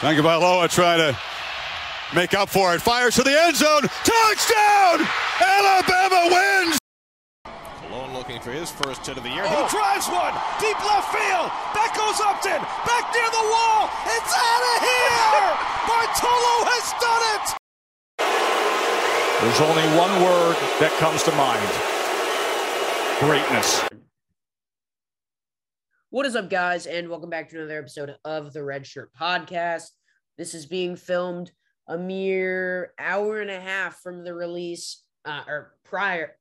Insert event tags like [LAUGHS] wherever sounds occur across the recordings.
Tagovailoa trying to make up for it. Fires to the end zone. Touchdown! Alabama wins! Malone looking for his first hit of the year. He oh. drives one. Deep left field. Back goes Upton. Back near the wall. It's out of here! [LAUGHS] Bartolo has done it! There's only one word that comes to mind greatness. What is up, guys, and welcome back to another episode of the Red Shirt Podcast. This is being filmed a mere hour and a half from the release, uh, or prior.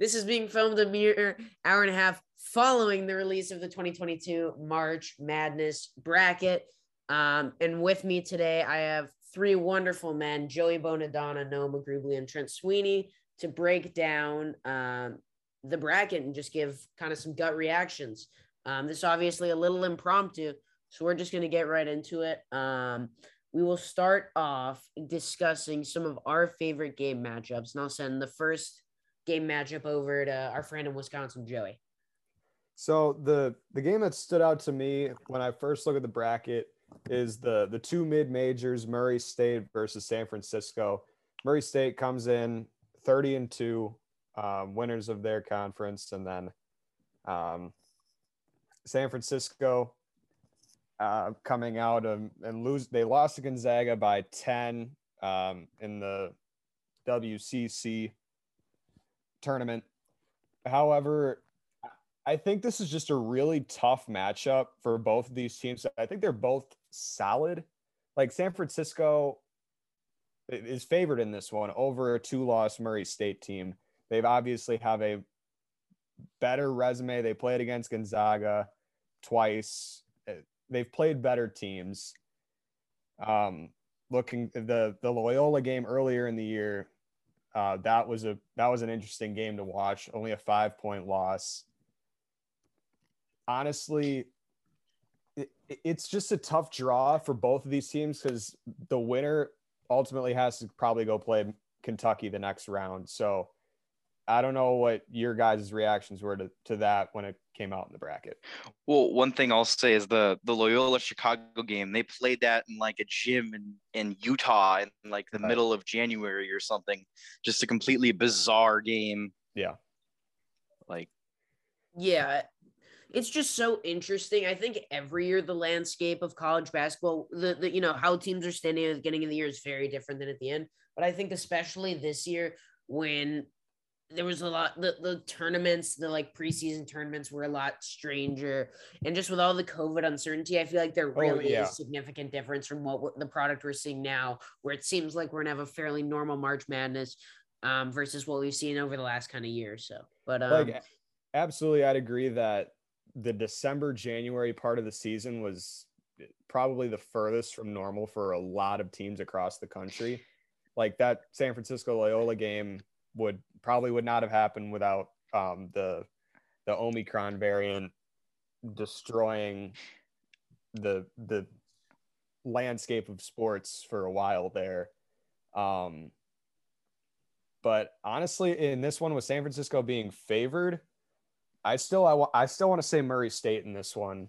This is being filmed a mere hour and a half following the release of the 2022 March Madness bracket. Um, and with me today, I have three wonderful men Joey Bonadonna, Noah Mgrublian, and Trent Sweeney to break down um, the bracket and just give kind of some gut reactions. Um, this is obviously a little impromptu, so we're just going to get right into it. Um, we will start off discussing some of our favorite game matchups, and I'll send the first game matchup over to our friend in Wisconsin, Joey. So the the game that stood out to me when I first look at the bracket is the the two mid majors, Murray State versus San Francisco. Murray State comes in 30 and 2 um, winners of their conference, and then um, San Francisco uh, coming out and lose. They lost to Gonzaga by ten um, in the WCC tournament. However, I think this is just a really tough matchup for both of these teams. I think they're both solid. Like San Francisco is favored in this one over a two-loss Murray State team. They've obviously have a better resume. They played against Gonzaga twice. They've played better teams. Um, looking the the Loyola game earlier in the year, uh, that was a that was an interesting game to watch. Only a five point loss. Honestly, it, it's just a tough draw for both of these teams because the winner ultimately has to probably go play Kentucky the next round. So I don't know what your guys' reactions were to, to that when it came out in the bracket. Well, one thing I'll say is the the Loyola Chicago game. They played that in like a gym in, in Utah in like the right. middle of January or something. Just a completely bizarre game. Yeah. Like Yeah. It's just so interesting. I think every year the landscape of college basketball, the, the you know, how teams are standing at the beginning of the year is very different than at the end. But I think especially this year when there was a lot the, the tournaments the like preseason tournaments were a lot stranger and just with all the covid uncertainty i feel like there really oh, yeah. is significant difference from what the product we're seeing now where it seems like we're gonna have a fairly normal march madness um, versus what we've seen over the last kind of year or so but um, like absolutely i'd agree that the december january part of the season was probably the furthest from normal for a lot of teams across the country like that san francisco loyola game would probably would not have happened without um, the the Omicron variant destroying the the landscape of sports for a while there. Um, but honestly, in this one with San Francisco being favored, I still I, I still want to say Murray State in this one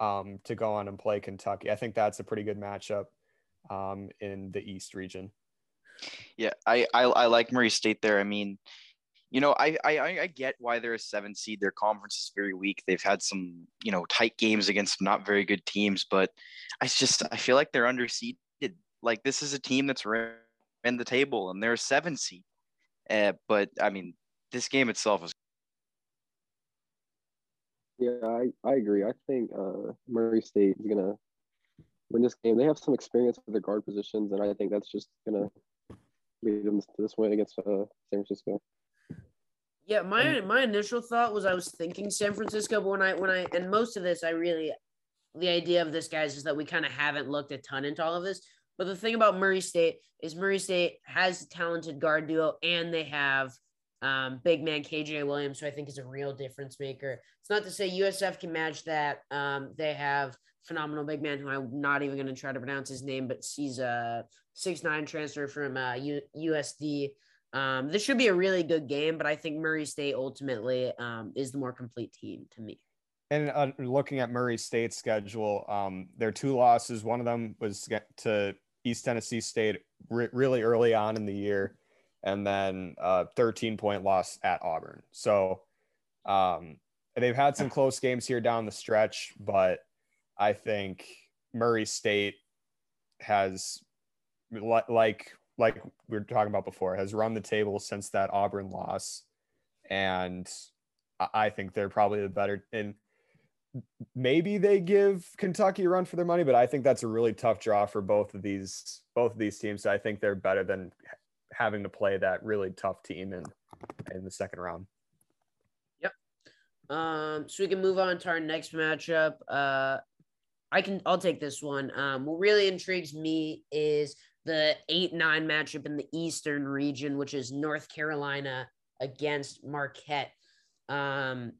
um, to go on and play Kentucky. I think that's a pretty good matchup um, in the East region. Yeah, I, I, I like Murray State there. I mean, you know, I, I I get why they're a seven seed. Their conference is very weak. They've had some, you know, tight games against not very good teams, but I just I feel like they're underseeded. Like this is a team that's in the table and they're a seven seed. Uh, but I mean, this game itself is. Yeah, I, I agree. I think uh, Murray State is gonna win this game. They have some experience with their guard positions, and I think that's just gonna lead them to this win against uh, San Francisco. Yeah, my my initial thought was I was thinking San Francisco, but when I when I and most of this I really the idea of this guys is that we kind of haven't looked a ton into all of this. But the thing about Murray State is Murray State has a talented guard duo and they have um, big man KJ Williams, who I think is a real difference maker. It's not to say USF can match that. Um, they have phenomenal big man who I'm not even going to try to pronounce his name, but he's a six nine transfer from uh, U- USD. Um, this should be a really good game, but I think Murray State ultimately um, is the more complete team to me. and uh, looking at Murray State's schedule, um, their two losses, one of them was to East Tennessee State re- really early on in the year, and then a 13 point loss at Auburn. So um, they've had some [LAUGHS] close games here down the stretch, but I think Murray State has, like like we were talking about before, has run the table since that Auburn loss, and I think they're probably the better. And maybe they give Kentucky a run for their money, but I think that's a really tough draw for both of these both of these teams. So I think they're better than having to play that really tough team in in the second round. Yep. Um, so we can move on to our next matchup. Uh, I can I'll take this one. Um, what really intrigues me is the eight nine matchup in the Eastern region, which is North Carolina against Marquette. Um,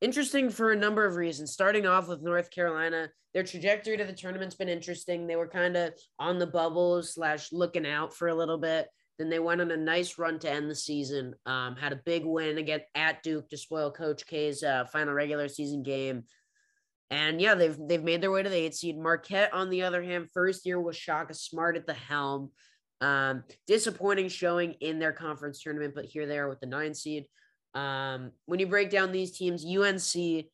interesting for a number of reasons. Starting off with North Carolina, their trajectory to the tournament's been interesting. They were kind of on the bubble slash looking out for a little bit. Then they went on a nice run to end the season. Um, had a big win again at Duke to spoil Coach K's uh, final regular season game. And yeah, they've they've made their way to the eight seed. Marquette, on the other hand, first year was Shaka Smart at the helm. Um, disappointing showing in their conference tournament, but here they are with the nine seed. Um, when you break down these teams, UNC,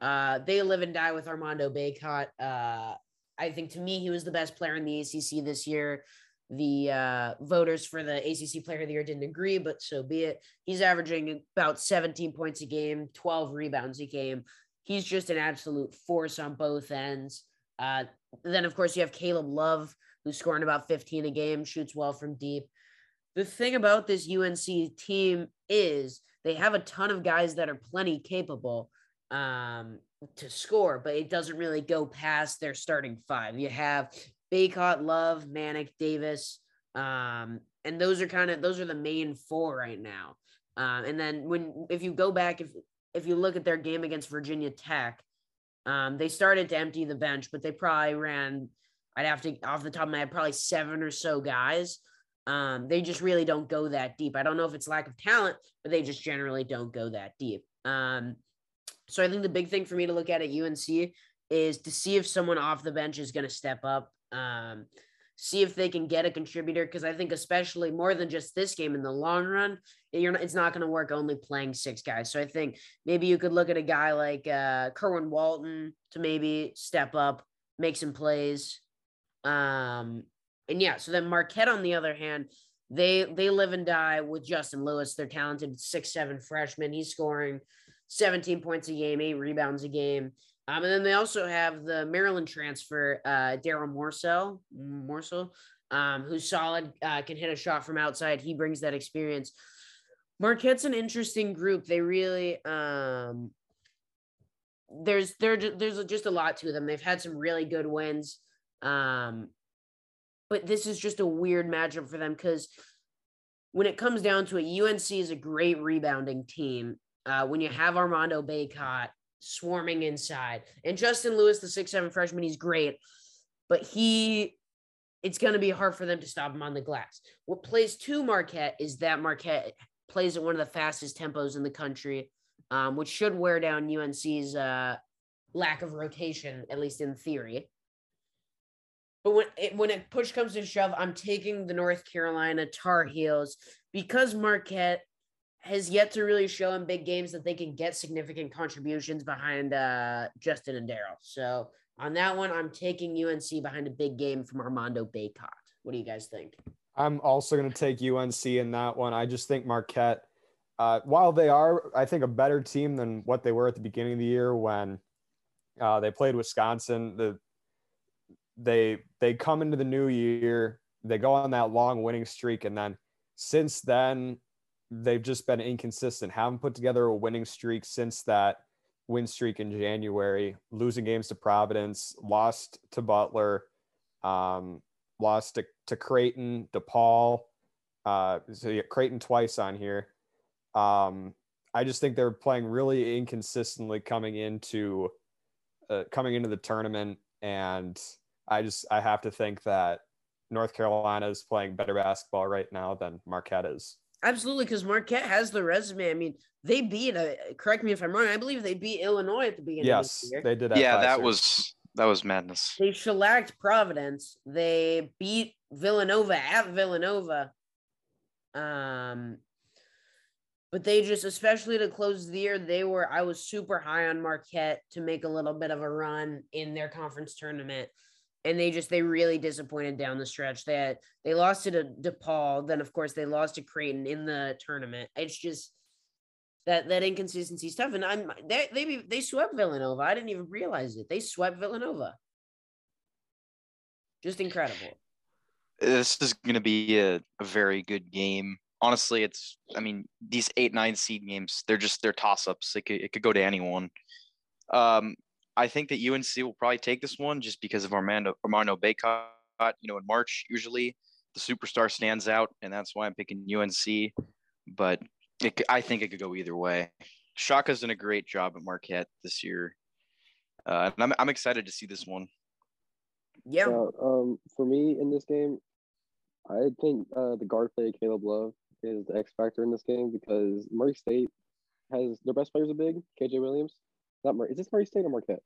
uh, they live and die with Armando Bacot. Uh, I think to me, he was the best player in the ACC this year. The uh, voters for the ACC Player of the Year didn't agree, but so be it. He's averaging about 17 points a game, 12 rebounds a game. He's just an absolute force on both ends. Uh, then, of course, you have Caleb Love, who's scoring about 15 a game, shoots well from deep. The thing about this UNC team is they have a ton of guys that are plenty capable um, to score, but it doesn't really go past their starting five. You have Bacot, Love, Manek, Davis, um, and those are kind of those are the main four right now. Um, and then when if you go back, if if you look at their game against Virginia Tech, um, they started to empty the bench, but they probably ran. I'd have to off the top of my head, probably seven or so guys. Um, they just really don't go that deep. I don't know if it's lack of talent, but they just generally don't go that deep. Um, so I think the big thing for me to look at at UNC is to see if someone off the bench is going to step up. Um, see if they can get a contributor because I think especially more than just this game in the long run, you're not, it's not going to work only playing six guys. So I think maybe you could look at a guy like uh, Kerwin Walton to maybe step up, make some plays. Um, and yeah, so then Marquette, on the other hand, they they live and die with Justin Lewis. They're talented six seven freshman. He's scoring 17 points a game, eight rebounds a game. Um, and then they also have the Maryland transfer, uh, Darryl Morsell, Morsell, um, who's solid, uh, can hit a shot from outside. He brings that experience. Marquette's an interesting group. They really, um, there's there there's just a lot to them. They've had some really good wins. Um, but this is just a weird matchup for them because when it comes down to it, UNC is a great rebounding team. Uh, when you have Armando Bacot swarming inside, and Justin Lewis, the six seven freshman, he's great, but he, it's going to be hard for them to stop him on the glass. What plays to Marquette is that Marquette plays at one of the fastest tempos in the country, um, which should wear down UNC's uh, lack of rotation, at least in theory. But when it, when it push comes to shove, I'm taking the North Carolina Tar Heels because Marquette has yet to really show in big games that they can get significant contributions behind uh, Justin and Daryl. So on that one, I'm taking UNC behind a big game from Armando Bacot. What do you guys think? I'm also going to take UNC in that one. I just think Marquette, uh, while they are, I think, a better team than what they were at the beginning of the year when uh, they played Wisconsin. The they they come into the new year, they go on that long winning streak, and then since then they've just been inconsistent. Haven't put together a winning streak since that win streak in January. Losing games to Providence, lost to Butler, um, lost to, to Creighton, DePaul. Uh, so yeah, Creighton twice on here. Um, I just think they're playing really inconsistently coming into uh, coming into the tournament, and I just I have to think that North Carolina is playing better basketball right now than Marquette is. Absolutely, because Marquette has the resume. I mean, they beat. Uh, correct me if I'm wrong. I believe they beat Illinois at the beginning. Yes, of the year. they did. At Yeah, that was that was madness. They shellacked Providence. They beat Villanova at Villanova. Um, but they just, especially to close the year, they were. I was super high on Marquette to make a little bit of a run in their conference tournament, and they just they really disappointed down the stretch. They had, they lost to De- DePaul, then of course they lost to Creighton in the tournament. It's just that that inconsistency stuff, and I'm they they they swept Villanova. I didn't even realize it. They swept Villanova. Just incredible. This is going to be a, a very good game. Honestly, it's I mean these eight nine seed games they're just they're toss ups. It could it could go to anyone. Um, I think that UNC will probably take this one just because of Armando Armando Bacot. You know, in March usually the superstar stands out, and that's why I'm picking UNC. But it, c- I think it could go either way. Shaka's done a great job at Marquette this year, uh, and I'm I'm excited to see this one. Yeah. Yeah, um, for me in this game, I think uh, the guard play of Caleb Love is the X factor in this game because Murray State has their best players are big. KJ Williams, not Murray. Is this Murray State or Marquette?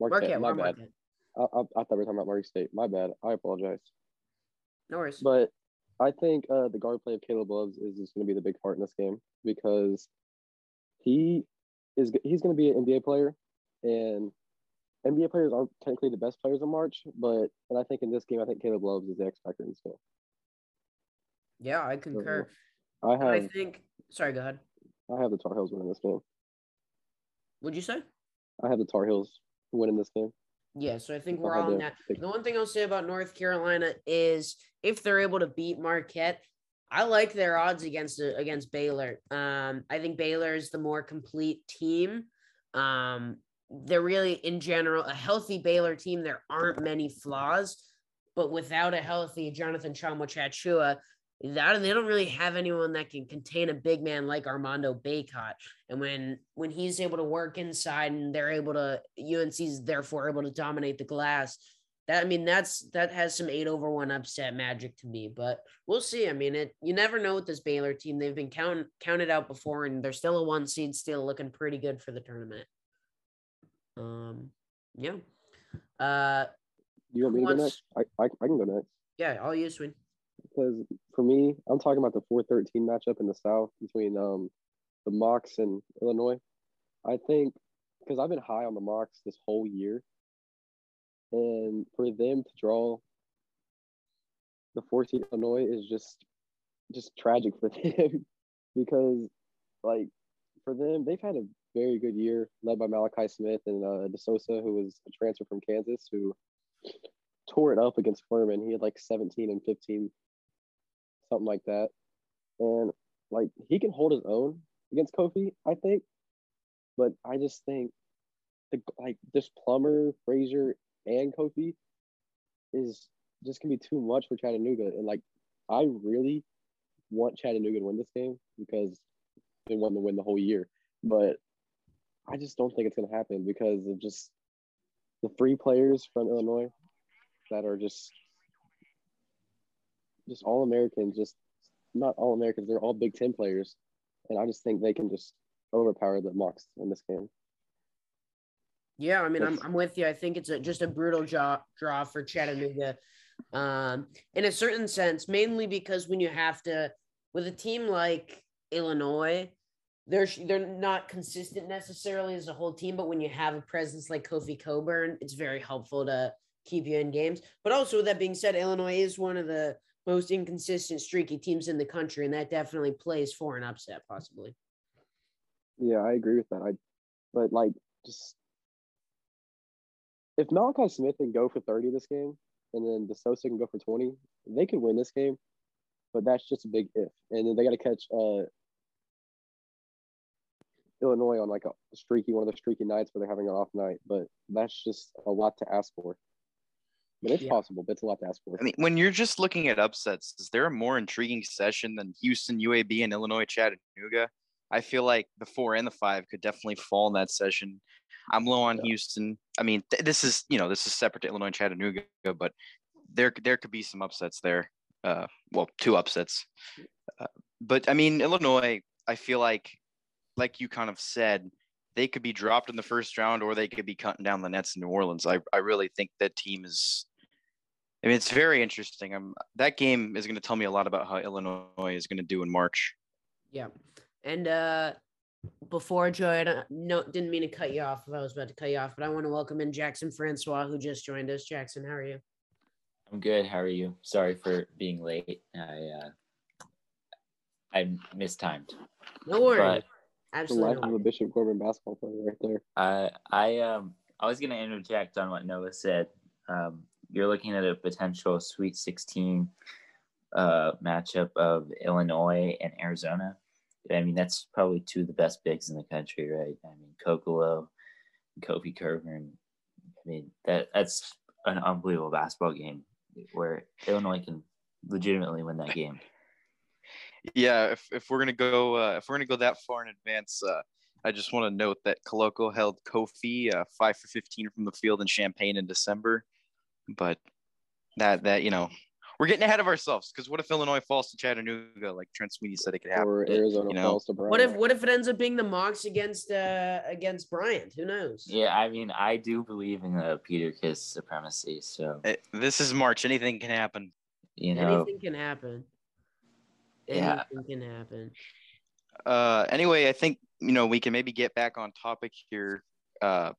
Marquette, my we're bad. Marquette. I, I, I thought we were talking about Murray State. My bad. I apologize. No worries. But I think uh, the guard play of Caleb Loves is going to be the big part in this game because he is he's going to be an NBA player, and NBA players aren't technically the best players in March, but and I think in this game, I think Caleb Loves is the X factor in this game. yeah, I concur. I And I think. Sorry, go ahead. I have the Tar Heels winning this game. What'd you say? I have the Tar Heels winning this game. Yeah, so I think we're all on that. The one thing I'll say about North Carolina is if they're able to beat Marquette, I like their odds against against Baylor. Um, I think Baylor is the more complete team. Um, they're really in general a healthy Baylor team. There aren't many flaws, but without a healthy Jonathan Tchamwa Tchatchoua, that they don't really have anyone that can contain a big man like Armando Bacot. And when when he's able to work inside and they're able to UNC's therefore able to dominate the glass, that I mean that's that has some eight over one upset magic to me. But we'll see. I mean it you never know with this Baylor team. They've been count, counted out before and they're still a one seed, still looking pretty good for the tournament. Um yeah. Uh You want me to go next? I, I, I can go next. yeah, all you Swin. Because for me, I'm talking about the 4-13 matchup in the South between um the Mocs and Illinois. I think because I've been high on the Mocs this whole year, and for them to draw the 14 Illinois is just just tragic for [LAUGHS] them because like for them they've had a very good year led by Malachi Smith and uh, De Sousa who was a transfer from Kansas who tore it up against Furman. He had like 17 and 15 something like that. And like he can hold his own against Kofi, I think. But I just think the like this Plummer, Frazier, and Kofi is just gonna be too much for Chattanooga. And like I really want Chattanooga to win this game because they want to win the whole year. But I just don't think it's gonna happen because of just the three players from Illinois that are just just all Americans, just not all Americans, they're all Big Ten players. And I just think they can just overpower the Mocs in this game. Yeah, I mean, I'm, I'm with you. I think it's a, just a brutal draw, draw for Chattanooga um, in a certain sense, mainly because when you have to, with a team like Illinois, they're, they're not consistent necessarily as a whole team, but when you have a presence like Kofi Cockburn, it's very helpful to keep you in games. But also, with that being said, Illinois is one of the most inconsistent, streaky teams in the country, and that definitely plays for an upset, possibly. Yeah, I agree with that. I but like just if Malachi Smith can go for 30 this game and then De Sousa can go for 20, they could win this game. But that's just a big if. And then they gotta catch uh Illinois on like a streaky one of the streaky nights where they're having an off night. But that's just a lot to ask for. But it's Yeah. possible, but it's a lot to ask for. I mean, when you're just looking at upsets, is there a more intriguing session than Houston, UAB, and Illinois, Chattanooga? I feel like the four and the five could definitely fall in that session. I'm low on Houston. I mean, th- this is you know this is separate to Illinois, and Chattanooga, but there there could be some upsets there. Uh, well, two upsets. Uh, but I mean, Illinois, I feel like, like you kind of said, they could be dropped in the first round or they could be cutting down the nets in New Orleans. I, I really think that team is. I mean, it's very interesting. I'm, that game is going to tell me a lot about how Illinois is going to do in March. Yeah, and uh, before Joy, I no, didn't mean to cut you off if I was about to cut you off, but I want to welcome in Jackson Francois, who just joined us. Jackson, how are you? I'm good. How are you? Sorry for being late. I uh, I mistimed. No worries. But The life of a Bishop Gorman basketball player right there. I I um I was gonna interject on what Noah said. Um, you're looking at a potential Sweet 16 uh, matchup of Illinois and Arizona. I mean, that's probably two of the best bigs in the country, right? I mean, Koloko, Kofi Cockburn. I mean, that that's an unbelievable basketball game where Illinois can legitimately win that game. Yeah, if, if we're gonna go uh, if we're gonna go that far in advance, uh, I just want to note that Koloko held Kofi uh, five for fifteen from the field in Champaign in December, but that that you know we're getting ahead of ourselves because what if Illinois falls to Chattanooga like Trent Sweeney said it could happen? Or Arizona you know. falls to Brown. What if what if it ends up being the Mocs against uh against Bryant? Who knows? Yeah, I mean, I do believe in the Peter Kiss supremacy. So Eh, This is March. Anything can happen. you know, Anything can happen. Yeah. Anything can happen. Uh, anyway, I think you know we can maybe get back on topic here. Uh,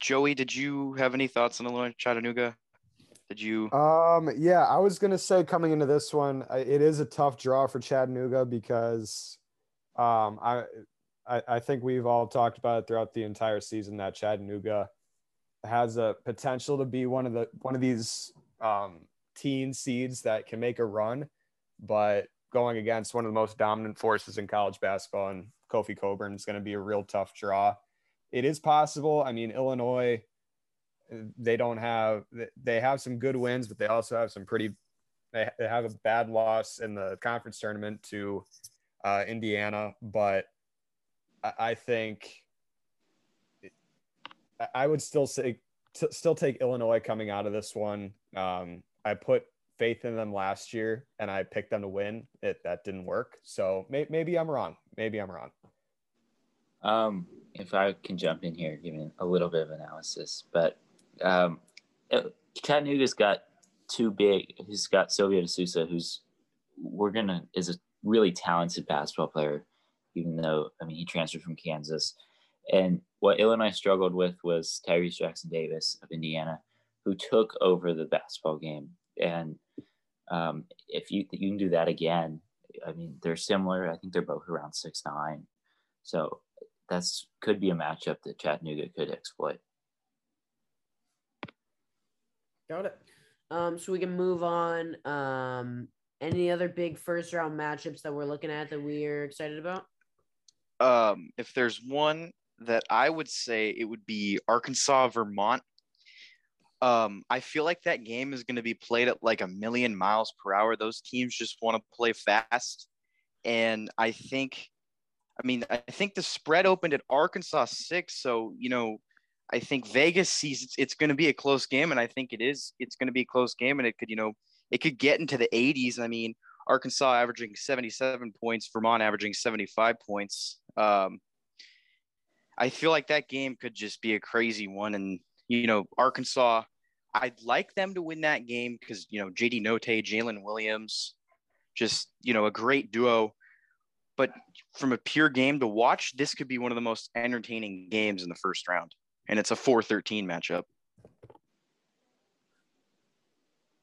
Joey, did you have any thoughts on Illinois Chattanooga? Did you? Um, yeah, I was gonna say coming into this one, it is a tough draw for Chattanooga because, um, I, I, I think we've all talked about it throughout the entire season that Chattanooga has a potential to be one of the one of these um, teen seeds that can make a run, but going against one of the most dominant forces in college basketball and Kofi Cockburn is going to be a real tough draw. It is possible. I mean, Illinois they don't have they have some good wins but they also have some pretty they, have a bad loss in the conference tournament to uh, indiana but i, I think I- i would still say t- still take illinois coming out of this one. Um, i put faith in them last year and i picked them to win. It that didn't work. So may, maybe i'm wrong. Maybe i'm wrong. Um, if I can jump in here, giving a little bit of analysis, but um, Chattanooga's got two big. He's got Silvio De Sousa, who's we're gonna is a really talented basketball player, even though I mean he transferred from Kansas. And what Illinois struggled with was Trayce Jackson Davis of Indiana, who took over the basketball game. And um, if you you can do that again, I mean they're similar. I think they're both around six nine. So that's could be a matchup that Chattanooga could exploit. Got it. Um, so we can move on. Um, any other big first round matchups that we're looking at that we are excited about? Um, if there's one that I would say, it would be Arkansas Vermont. Um, I feel like that game is going to be played at like a million miles per hour. Those teams just want to play fast, and I think, I mean, I think the spread opened at Arkansas six, so you know. I think Vegas sees it's, it's going to be a close game, and I think it is. It's going to be a close game, and it could, you know, it could get into the 80s. I mean, Arkansas averaging 77 points, Vermont averaging 75 points. Um, I feel like that game could just be a crazy one. And, you know, Arkansas, I'd like them to win that game because, you know, JD Notae, Jalen Williams, just, you know, a great duo. But from a pure game to watch, this could be one of the most entertaining games in the first round. And it's a 4 13 matchup.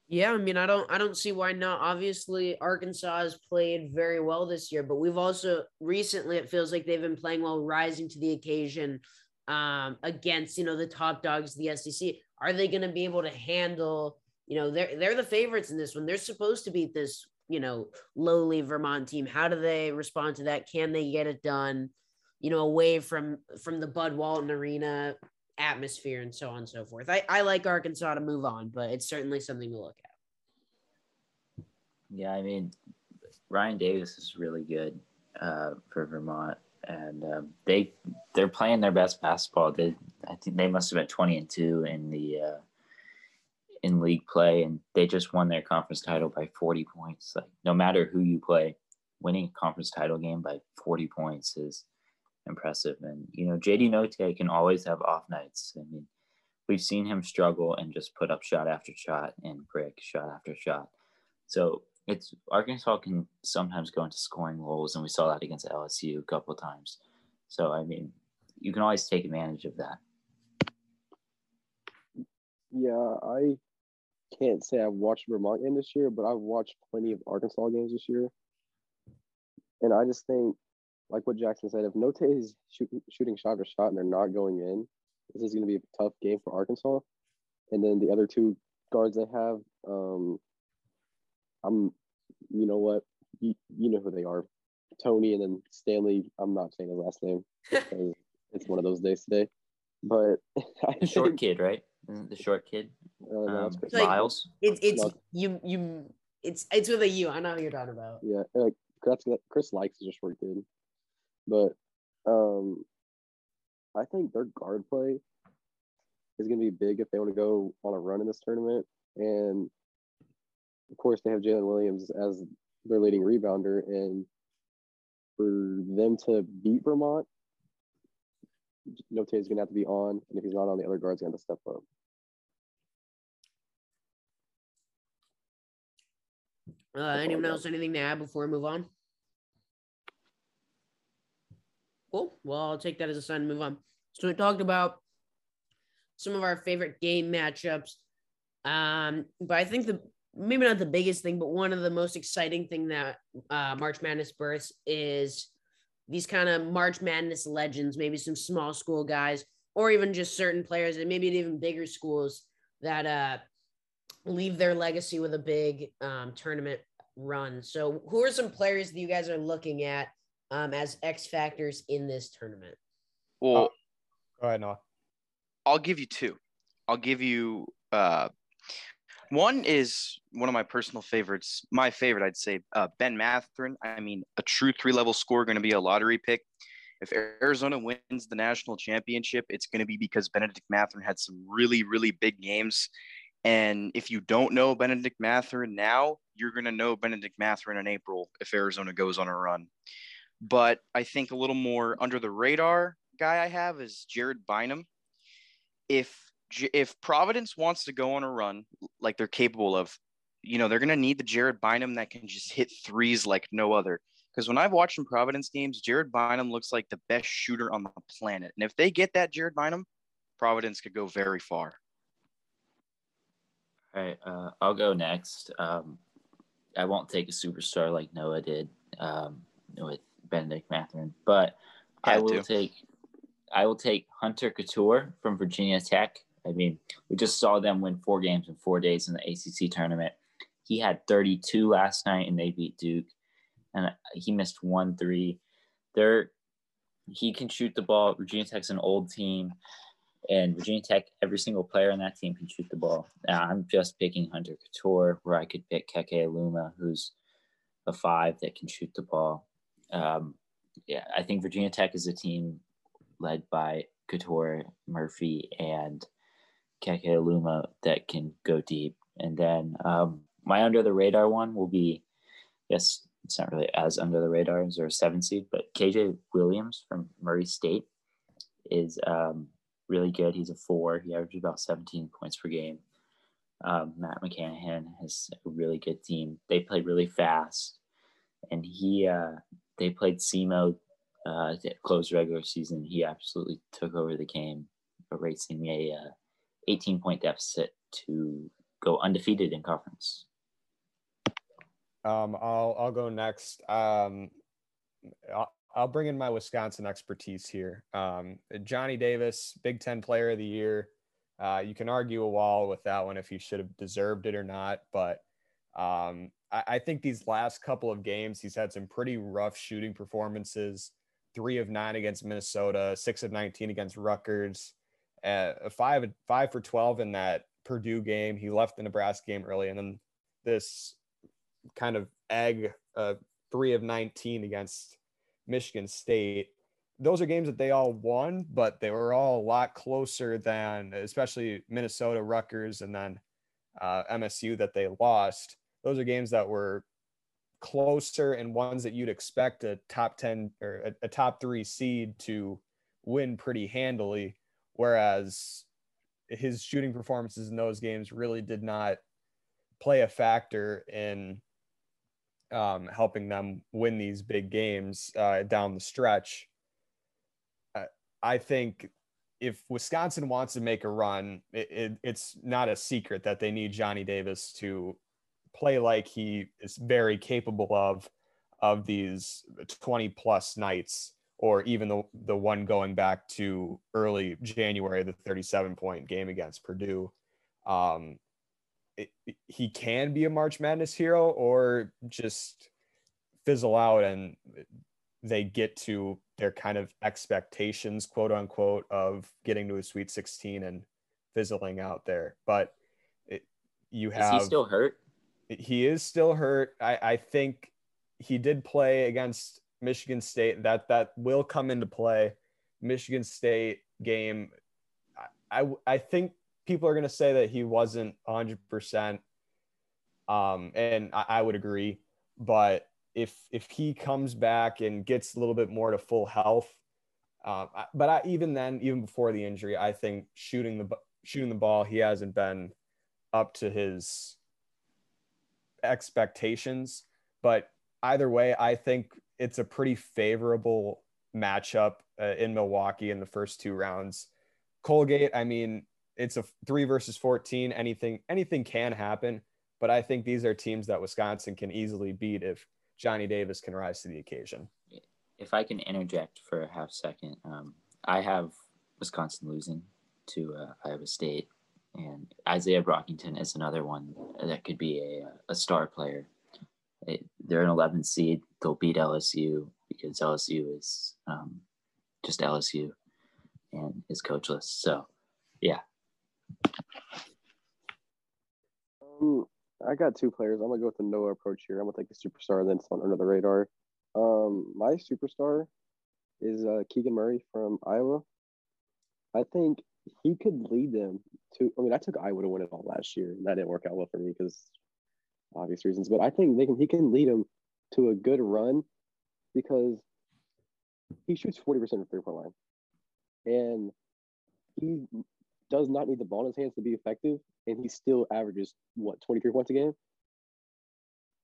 Yeah, I mean, I don't, I don't see why not. Obviously, Arkansas has played very well this year, but we've also recently it feels like they've been playing well, rising to the occasion um, against you know the top dogs, the SEC. Are they going to be able to handle? You know, they're they're the favorites in this one. They're supposed to beat this you know lowly Vermont team. How do they respond to that? Can they get it done? You know, away from from the Bud Walton Arena atmosphere and so on and so forth. I, I like Arkansas to move on, but it's certainly something to look at. Yeah, I mean, Ryan Davis is really good uh, for Vermont, and um, they they're playing their best basketball. They I think they must have been twenty and two in the uh, in league play, and they just won their conference title by forty points. Like no matter who you play, winning a conference title game by 40 points is impressive. And, you know, JD Notae can always have off nights. I mean, we've seen him struggle and just put up shot after shot and break shot after shot. So it's Arkansas can sometimes go into scoring holes, and we saw that against LSU a couple times. So, I mean, you can always take advantage of that. Yeah, I can't say I've watched Vermont game this year, but I've watched plenty of Arkansas games this year. And I just think, like what Jackson said, if Notae is shoot, shooting shot after shot and they're not going in, this is going to be a tough game for Arkansas. And then the other two guards they have, um, I'm, you know what, you, you know who they are, Tony and then Stanley. I'm not saying his last name [LAUGHS] because it's one of those days today. But [LAUGHS] the short kid, right? Isn't the short kid? Uh, no, um, like, Miles. It's it's you you it's it's with a U. I know who you're talking about. Yeah, like that's Chris Lykes is a short kid, but um, I think their guard play is going to be big if they want to go on a run in this tournament, and of course they have Jalen Williams as their leading rebounder, and for them to beat Vermont, Notae is going to have to be on, and if he's not on, the other guard's going to step up. Uh, anyone else anything to add before we move on? Cool. Well, I'll take that as a sign to move on. So we talked about some of our favorite game matchups. Um, but I think the maybe not the biggest thing, but one of the most exciting thing that uh, March Madness births is these kind of March Madness legends, maybe some small school guys, or even just certain players, and maybe even bigger schools that uh, leave their legacy with a big um, tournament run. So, who are some players that you guys are looking at um, as X factors in this tournament? Well, go ahead, Noah. I'll give you two. I'll give you uh, one is one of my personal favorites. My favorite, I'd say, uh, Ben Mathurin. I mean, a true three level score, going to be a lottery pick. If Arizona wins the national championship, it's going to be because Benedict Mathurin had some really, really big games. And if you don't know Benedict Mathurin now, you're going to know Benedict Mathurin in April if Arizona goes on a run. But I think a little more under the radar guy I have is Jared Bynum. If if Providence wants to go on a run like they're capable of, you know, they're going to need the Jared Bynum that can just hit threes like no other. Because when I've watched some Providence games, Jared Bynum looks like the best shooter on the planet. And if they get that Jared Bynum, Providence could go very far. All right, uh, I'll go next. Um, I won't take a superstar like Noah did um, with Benedict Mathurin, but I will to. take I will take Hunter Cattoor from Virginia Tech. I mean, we just saw them win four games in four days in the ACC tournament. He had 32 last night and they beat Duke, and he missed one three. There, he can shoot the ball. Virginia Tech's an old team, and Virginia Tech, every single player on that team can shoot the ball. I'm just picking Hunter Cattoor, where I could pick Keke Aluma, who's a five that can shoot the ball. Um, yeah, I think Virginia Tech is a team led by Cattoor, Murphy, and Keke Aluma that can go deep. And then um, my under the radar one will be, yes, it's not really as under the radar as our seven seed, but KJ Williams from Murray State is um, really good. He's a four. He averages about 17 points per game. Um, Matt McCanahan has a really good team. They play really fast, and he uh, they played SEMO uh, close regular season. He absolutely took over the game, erasing a uh, 18 point deficit to go undefeated in conference. Um, I'll I'll go next. Um, I'll, I'll bring in my Wisconsin expertise here. Um, Johnny Davis, Big Ten Player of the Year. Uh, you can argue a wall with that one if he should have deserved it or not, but um, I, I think these last couple of games he's had some pretty rough shooting performances. Three of nine against Minnesota, six of nineteen against Rutgers uh, five five for twelve in that Purdue game. He left the Nebraska game early, and then this kind of egg uh, three of nineteen against Michigan State. Those are games that they all won, but they were all a lot closer than, especially Minnesota, Rutgers, and then uh, MSU that they lost. Those are games that were closer and ones that you'd expect a top 10 or a, a top three seed to win pretty handily. Whereas his shooting performances in those games really did not play a factor in um, helping them win these big games uh, down the stretch. Uh, I think if Wisconsin wants to make a run, it, it, it's not a secret that they need Johnny Davis to play like he is very capable of of these 20 plus nights or even the, the one going back to early January, the 37 point game against Purdue. Um, it, he can be a March Madness hero or just fizzle out and they get to their kind of expectations, quote unquote, of getting to a Sweet 16 and fizzling out there. But it, you have. Is he still hurt? He is still hurt. I, I think he did play against Michigan State. That that will come into play. Michigan State game. I I, think people are going to say that he wasn't 100%. Um, and I, I would agree. But if if he comes back and gets a little bit more to full health, um, but I, even then, even before the injury, I think shooting the shooting the ball, he hasn't been up to his expectations. But either way, I think it's a pretty favorable matchup uh, in Milwaukee in the first two rounds. Colgate, I mean, it's a three versus 14. Anything, anything can happen, but I think these are teams that Wisconsin can easily beat if Johnny Davis can rise to the occasion. If I can interject for a half second, um, I have Wisconsin losing to uh, Iowa State, and Isaiah Brockington is another one that could be a, a star player. They're an 11 seed. They'll beat LSU because LSU is um, just LSU and is coachless. So, yeah, um, I got two players. I'm gonna go with the Noah approach here. I'm gonna take a superstar and then someone under the radar. Um, my superstar is uh, Keegan Murray from Iowa. I think he could lead them to. I mean, I took Iowa to win it all last year, and that didn't work out well for me because obvious reasons. But I think they can. He can lead them to a good run because he shoots forty percent of three point line, and he does not need the ball in his hands to be effective, and he still averages what 23 points a game.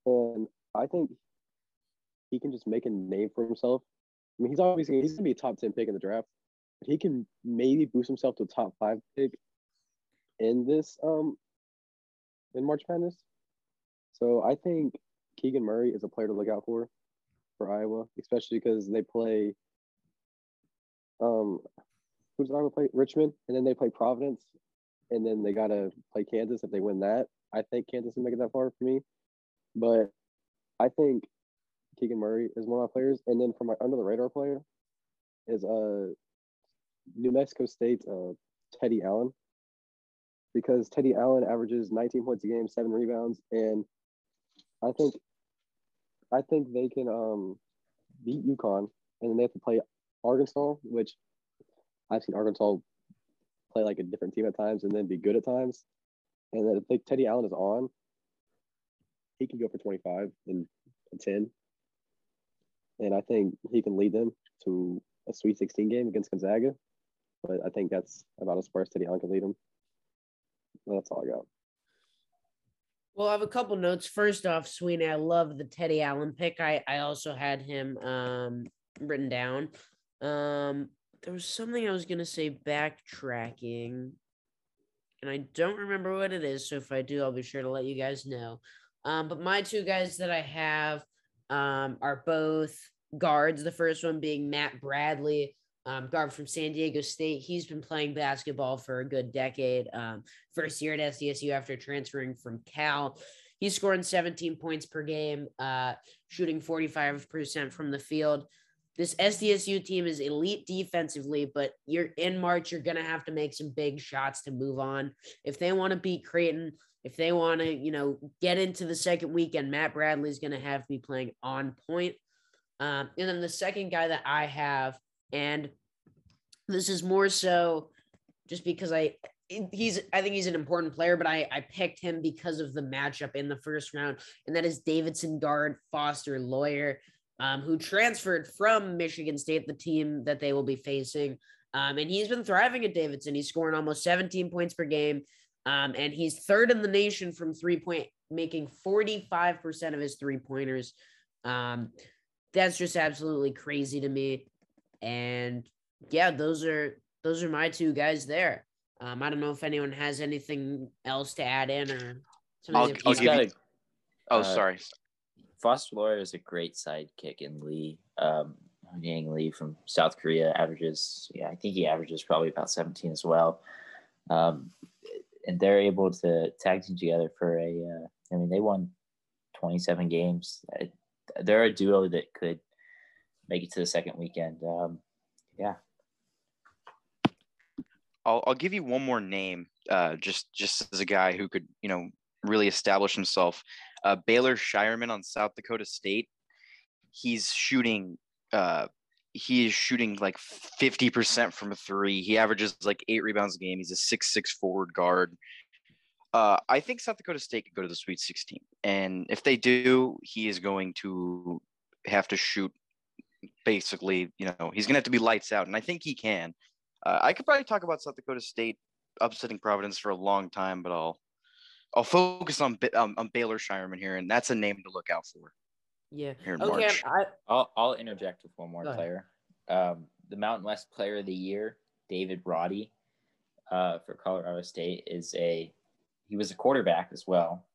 And I think he can just make a name for himself. I mean, he's obviously he's gonna be a top 10 pick in the draft, but he can maybe boost himself to a top five pick in this um in March Madness. So I think Keegan Murray is a player to look out for for Iowa, especially because they play um who's Iowa play? Richmond, and then they play Providence, and then they gotta play Kansas if they win that. I think Kansas will make it that far for me, but I think Keegan Murray is one of my players, and then for my under the radar player is uh New Mexico State uh, Teddy Allen, because Teddy Allen averages 19 points a game, seven rebounds, and I think I think they can um beat UConn, and then they have to play Arkansas, which I've seen Arkansas play like a different team at times and then be good at times. And then if Teddy Allen is on, he can go for 25 and 10. And I think he can lead them to a Sweet 16 game against Gonzaga. But I think that's about as far as Teddy Allen can lead them. That's all I got. Well, I have a couple notes. First off, Sweeney, I love the Teddy Allen pick. I, I also had him um, written down. Um, there was something I was gonna say backtracking, and I don't remember what it is. So if I do, I'll be sure to let you guys know. Um, but my two guys that I have um, are both guards. The first one being Matt Bradley, um, guard from San Diego State. He's been playing basketball for a good decade. Um, first year at SDSU after transferring from Cal. He's scoring 17 points per game, uh, shooting 45% from the field this SDSU team is elite defensively, but you're in March, you're gonna have to make some big shots to move on. If they want to beat Creighton, if they want to, you know, get into the second weekend, Matt Bradley is gonna have to be playing on point. Um, and then the second guy that I have, and this is more so just because I he's I think he's an important player, but I I picked him because of the matchup in the first round, and that is Davidson guard Foster Loyer, um, who transferred from Michigan State, the team that they will be facing. Um, and he's been thriving at Davidson. He's scoring almost 17 points per game. Um, and he's third in the nation from three point, making 45% of his three pointers. Um, that's just absolutely crazy to me. And yeah, those are those are my two guys there. Um, I don't know if anyone has anything else to add in or I'll. I'll give got you. a Oh, uh, sorry. Foster Loyer is a great sidekick in Lee. Um, Yang Lee from South Korea averages, yeah, I think he averages probably about 17 as well. Um, and they're able to tag team together for a, uh, I mean, they won 27 games. They're a duo that could make it to the second weekend. Um, yeah. I'll, I'll give you one more name, uh, just just as a guy who could, you know, really establish himself. Uh, Baylor Scheierman on South Dakota State. He's shooting. Uh, he is shooting like fifty percent from three. He averages like eight rebounds a game. He's a six six forward guard. Uh, I think South Dakota State could go to the Sweet 16, and if they do, he is going to have to shoot. Basically, you know, he's going to have to be lights out, and I think he can. Uh, I could probably talk about South Dakota State upsetting Providence for a long time, but I'll I'll focus on um, on Baylor Scheierman here, and that's a name to look out for yeah. here in Okay. March. I, I'll, I'll interject with one more player. Um, the Mountain West Player of the Year, David Roddy, uh, for Colorado State, is a he was a quarterback as well,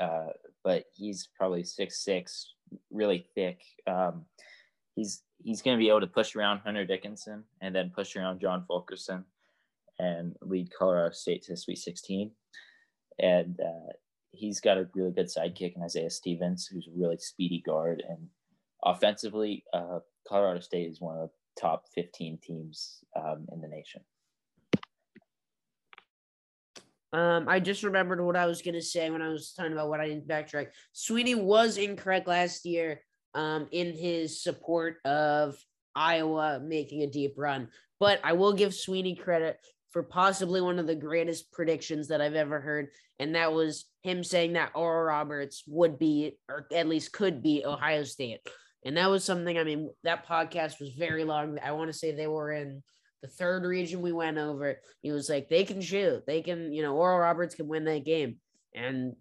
uh, but he's probably six six, really thick. Um, he's he's going to be able to push around Hunter Dickinson and then push around John Fulkerson and lead Colorado State to the Sweet 16. And uh, he's got a really good sidekick in Isaiah Stevens, who's a really speedy guard. And offensively, uh, Colorado State is one of the top 15 teams um, in the nation. Um, I just remembered what I was gonna say when I was talking about what I didn't backtrack. Sweeney was incorrect last year um, in his support of Iowa making a deep run, but I will give Sweeney credit for possibly one of the greatest predictions that I've ever heard, and that was him saying that Oral Roberts would be, or at least could be, Ohio State. And that was something, I mean, that podcast was very long. I want to say they were in the third region we went over. He was like, they can shoot. They can, you know, Oral Roberts can win that game. And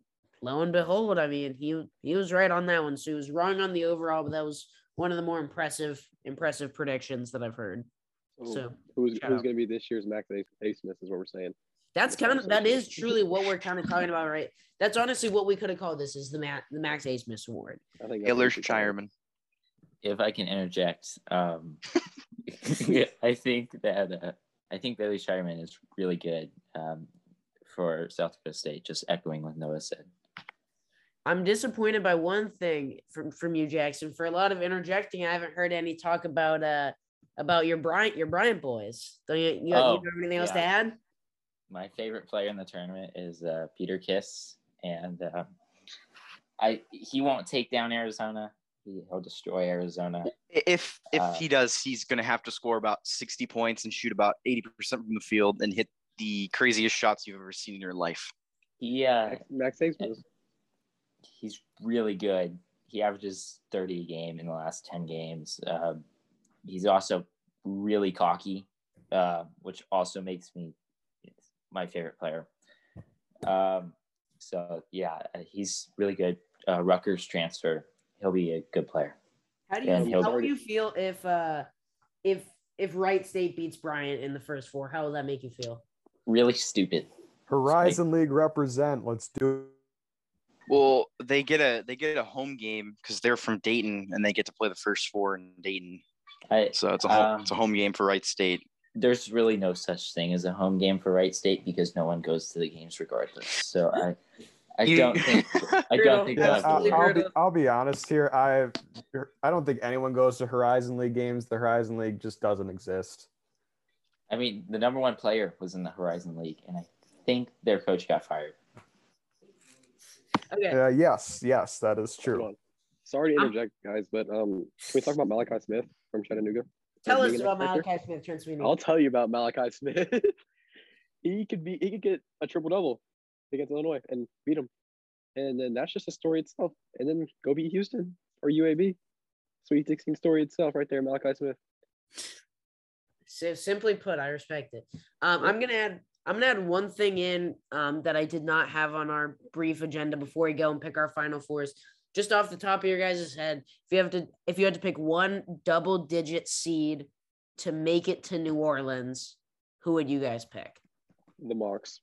lo and behold, I mean, he he was right on that one. So he was wrong on the overall, but that was one of the more impressive, impressive predictions that I've heard. So, So who's who's going to be this year's Max A- Abmas is what we're saying. that's kind of that is truly what we're kind of talking about, right? That's honestly what we could have called this is the Matt the Max Abmas Award. I think that's Baylor what we should. Scheierman. If I can interject, um, [LAUGHS] [LAUGHS] I think that uh, I think Bailey Scheierman is really good um, for South Dakota State. Just echoing what Noah said. I'm disappointed by one thing from from you, Jackson. For a lot of interjecting, I haven't heard any talk about uh about your Bryant your Bryant boys. Don't you, you, Oh, you have anything else to add? my favorite player in the tournament is uh, Peter Kiss, and uh, I he won't take down Arizona. He, he'll destroy Arizona. If if Uh, he does, he's going to have to score about 60 points and shoot about 80% from the field and hit the craziest shots you've ever seen in your life. He uh, Max, Max Abmas. He's really good. He averages 30 a game in the last 10 games. Uh, he's also really cocky, uh, which also makes me my favorite player. Um, so yeah, he's really good. Uh, Rutgers transfer. He'll be a good player. How do you And he'll- how will you feel if uh if if Wright State beats Bryant in the first four? How will that make you feel? Really stupid. Horizon League represent. Let's do Well, they get a they get a home game because they're from Dayton and they get to play the first four in Dayton. I, So it's a home, Um, it's a home game for Wright State. there's really no such thing as a home game for Wright State because no one goes to the games regardless. So I, I don't think [LAUGHS] I don't think Yeah, they'll That's have I'll, I'll be. I'll be honest here. I I don't think anyone goes to Horizon League games. The Horizon League just doesn't exist. I mean, the number one player was in the Horizon League, and I think their coach got fired. Okay. Uh, yes, yes, that is true. Sorry to I'm- interject, guys, but um, can we talk about Malachi Smith from Chattanooga? Tell us about X-Factor? Malachi Smith, Trent Sweeney. I'll tell you about Malachi Smith. [LAUGHS] he could be he could get a triple double against Illinois and beat them, and then that's just a story itself. And then go beat Houston or UAB, Sweet 16 story itself right there, Malachi Smith. So simply put, I respect it. Um, I'm gonna add. I'm gonna add one thing in um, that I did not have on our brief agenda before we go and pick our final fours. Just off the top of your guys' head, if you have to, if you had to pick one double-digit seed to make it to New Orleans, who would you guys pick? The Marks.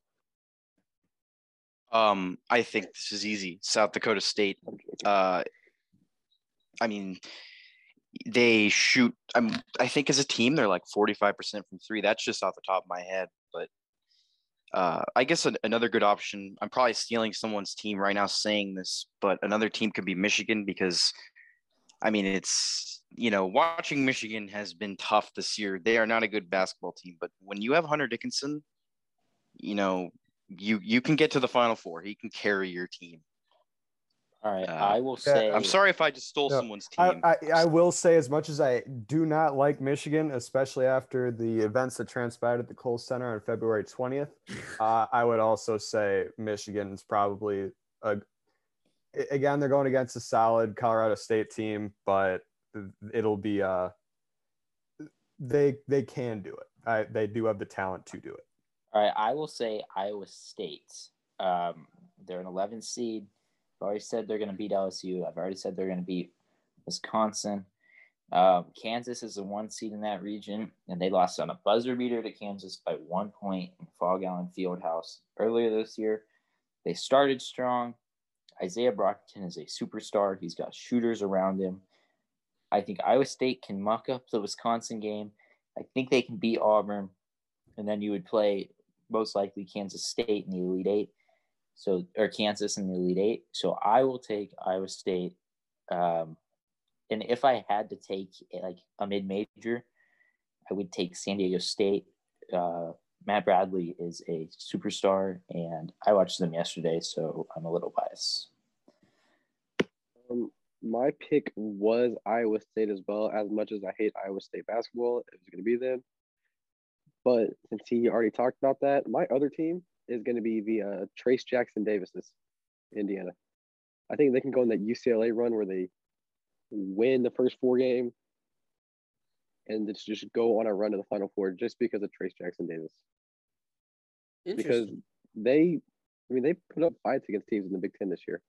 Um, I think this is easy. South Dakota State. Uh, I mean, they shoot. I'm. I think as a team, they're like 45% from three. That's just off the top of my head, but uh, I guess an, another good option. I'm probably stealing someone's team right now saying this, but another team could be Michigan because, I mean, it's you know watching Michigan has been tough this year. They are not a good basketball team, but when you have Hunter Dickinson, you know you you can get to the Final Four. He can carry your team. All right, Uh, I will yeah, say. I'm sorry if I just stole No, someone's team. I, I will say, as much as I do not like Michigan, especially after the events that transpired at the Kohl Center on February 20th, [LAUGHS] uh, I would also say Michigan is probably a. a- Again, they're going against a solid Colorado State team, but it'll be uh, they they can do it. I, they do have the talent to do it. All right, I will say Iowa State. Um, they're an 11 seed. I've already said they're going to beat LSU. I've already said they're going to beat Wisconsin. Um, Kansas is the one seed in that region, and they lost on a buzzer beater to Kansas by one point in Phog Allen Fieldhouse earlier this year. They started strong. Isaiah Brockington is a superstar. He's got shooters around him. I think Iowa State can muck up the Wisconsin game. I think they can beat Auburn, and then you would play most likely Kansas State in the Elite Eight. So or Kansas in the Elite Eight. So I will take Iowa State. Um, and if I had to take like a mid major, I would take San Diego State. Uh, Matt Bradley is a superstar, and I watched them yesterday, so I'm a little biased. Um, my pick was Iowa State as well. As much as I hate Iowa State basketball, it was going to be them. But since he already talked about that, my other team is going to be the uh, Trayce Jackson Davises, Indiana. I think they can go on that UCLA run where they win the first four game and it's just go on a run to the Final Four just because of Trayce Jackson Davis. Because they, I mean, they put up fights against teams in the Big Ten this year.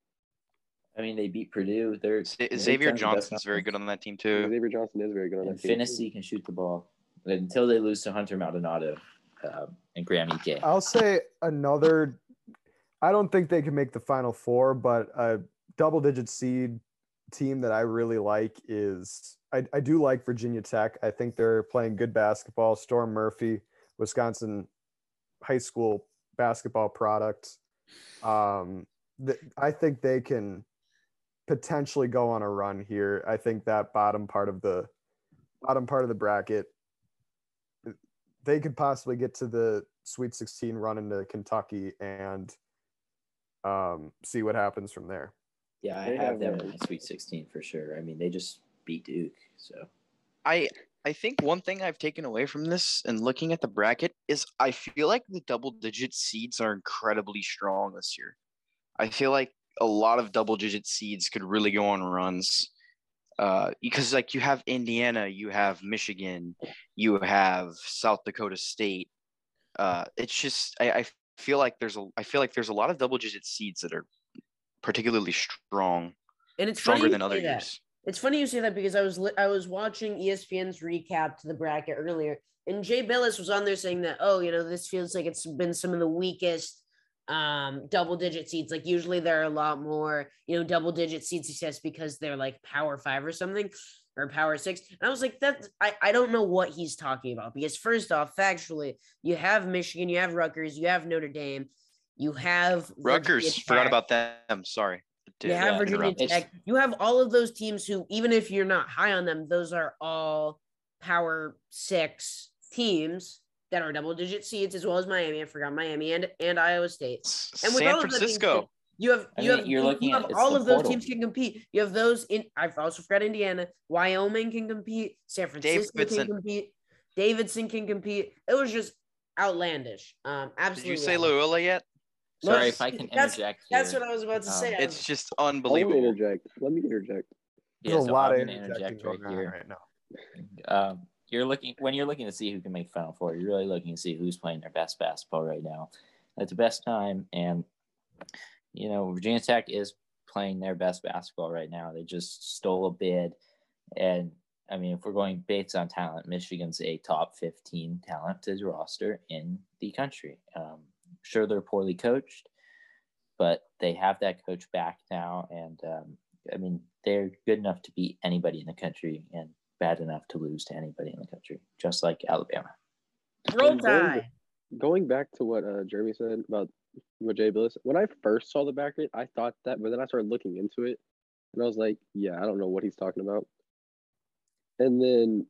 I mean, they beat Purdue. They're they're Xavier kind of the best Johnson's very good on that team too. Xavier Johnson is very good on And that team. Finney can shoot the ball until they lose to Hunter Maldonado um, and. I'll say another. I don't think they can make the final four, but a double digit seed team that I really like is I, I do like Virginia Tech. I think they're playing good basketball. Storm Murphy, Wisconsin high school basketball product. Um, th- I think they can potentially go on a run here. I think that bottom part of the bottom part of the bracket they could possibly get to the Sweet 16 run into Kentucky and um, see what happens from there. Yeah, I have have, them in the Sweet 16 for sure. I mean, they just beat Duke, so I I think one thing I've taken away from this and looking at the bracket is I feel like the double digit seeds are incredibly strong this year. I feel like a lot of double digit seeds could really go on runs. Uh, because like you have Indiana, you have Michigan, you have South Dakota State. Uh, it's just I, I feel like there's a I feel like there's a lot of double digit seeds that are particularly strong, And it's stronger than other that. years. It's funny you say that because I was li- I was watching ESPN's recap to the bracket earlier, and Jay Bilas was on there saying that oh, you know, this feels like it's been some of the weakest um double digit seeds. Like usually there are a lot more, you know, double digit seed success because they're like power five or something or power six. And I was like, that I, I don't know what he's talking about because first off, factually, you have Michigan, you have Rutgers, you have Notre Dame, you have Virginia Rutgers, forgot Tech. about them. Sorry. You have uh, Virginia. Tech. You have all of those teams who, even if you're not high on them, those are all Power Six teams that are double digit seeds, as well as Miami. I forgot Miami and and Iowa State. And with San all of the teams Francisco. that- You have I you mean, have you're you looking have at- all the of those portal. teams can compete. You have those in. I've also forgot Indiana. Wyoming can compete. San Francisco Davidson. can compete. Davidson can compete. It was just outlandish. Um, Did absolutely. you say outlandish. Loyola yet? Sorry Look, if I can interject. That's here. what I was about to Um, say. It's was- just I want to unbelievable. interject. Let me interject. Yeah, There's so a lot I'm of interjecting interject right here. right now. um, you're looking when you're looking to see who can make Final Four. You're really looking to see who's playing their best basketball right now. At the best time, and you know Virginia Tech is playing their best basketball right now. They just stole a bid, and I mean, if we're going based on talent, Michigan's a top 15 talented roster in the country. Um, sure, they're poorly coached, but they have that coach back now, and um, I mean, they're good enough to beat anybody in the country and bad enough to lose to anybody in the country, just like Alabama. Roll I'm going Tide. Going back to what uh, Jeremy said about what Jay Bilas, when I first saw the bracket, I thought that, but then I started looking into it, and I was like, yeah, I don't know what he's talking about. And then,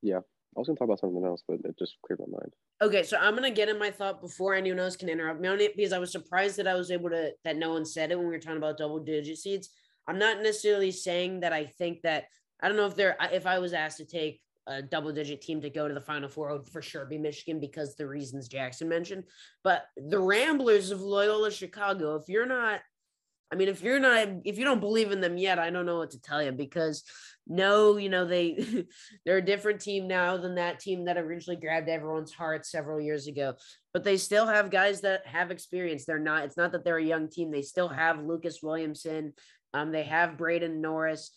yeah, I was gonna talk about something else, but it just cleared my mind. Okay, so I'm gonna get in my thought before anyone else can interrupt me on it because I was surprised that I was able to that no one said it when we were talking about double digit seeds. I'm not necessarily saying that I think that I don't know if they're if I was asked to take a double digit team to go to the final four, would for sure be Michigan because the reasons Jackson mentioned. But the Ramblers of Loyola Chicago, if you're not I mean, if you're not, if you don't believe in them yet, I don't know what to tell you because no, you know, they, [LAUGHS] they're a different team now than that team that originally grabbed everyone's heart several years ago. But they still have guys that have experience. They're not, it's not that they're a young team. They still have Lucas Williamson. Um, they have Braden Norris.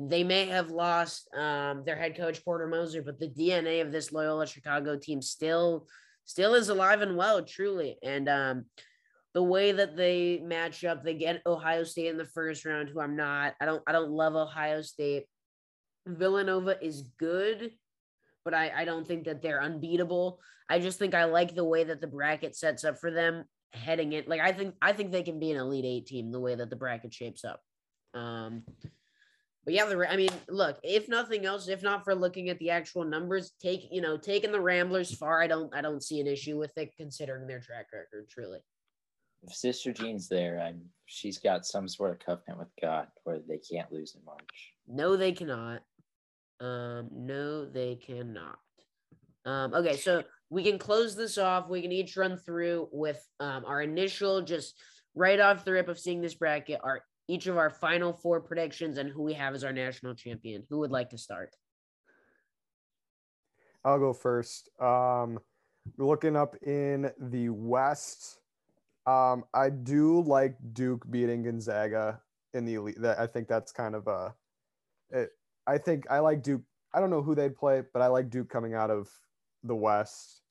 They may have lost um, their head coach Porter Moser, but the DNA of this Loyola Chicago team still, still is alive and well, truly. And um, the way that they match up, they get Ohio State in the first round, who I'm not. I don't I don't love Ohio State. Villanova is good, but I, I don't think that they're unbeatable. I just think I like the way that the bracket sets up for them heading it. Like I think I think they can be an elite eight team the way that the bracket shapes up. Um but yeah, the I mean, look, if nothing else, if not for looking at the actual numbers, take you know, taking the Ramblers far, I don't I don't see an issue with it considering their track record, truly. If Sister Jean's there, I'm she's got some sort of covenant with God where they can't lose in March. No, they cannot. Um, no, they cannot. Um, okay, so we can close this off. We can each run through with um, our initial, just right off the rip of seeing this bracket, our each of our final four predictions and who we have as our national champion. Who would like to start? I'll go first. Um, looking up in the West, um, I do like Duke beating Gonzaga in the elite. I think that's kind of a. It, I think I like Duke. I don't know who they'd play, but I like Duke coming out of the West.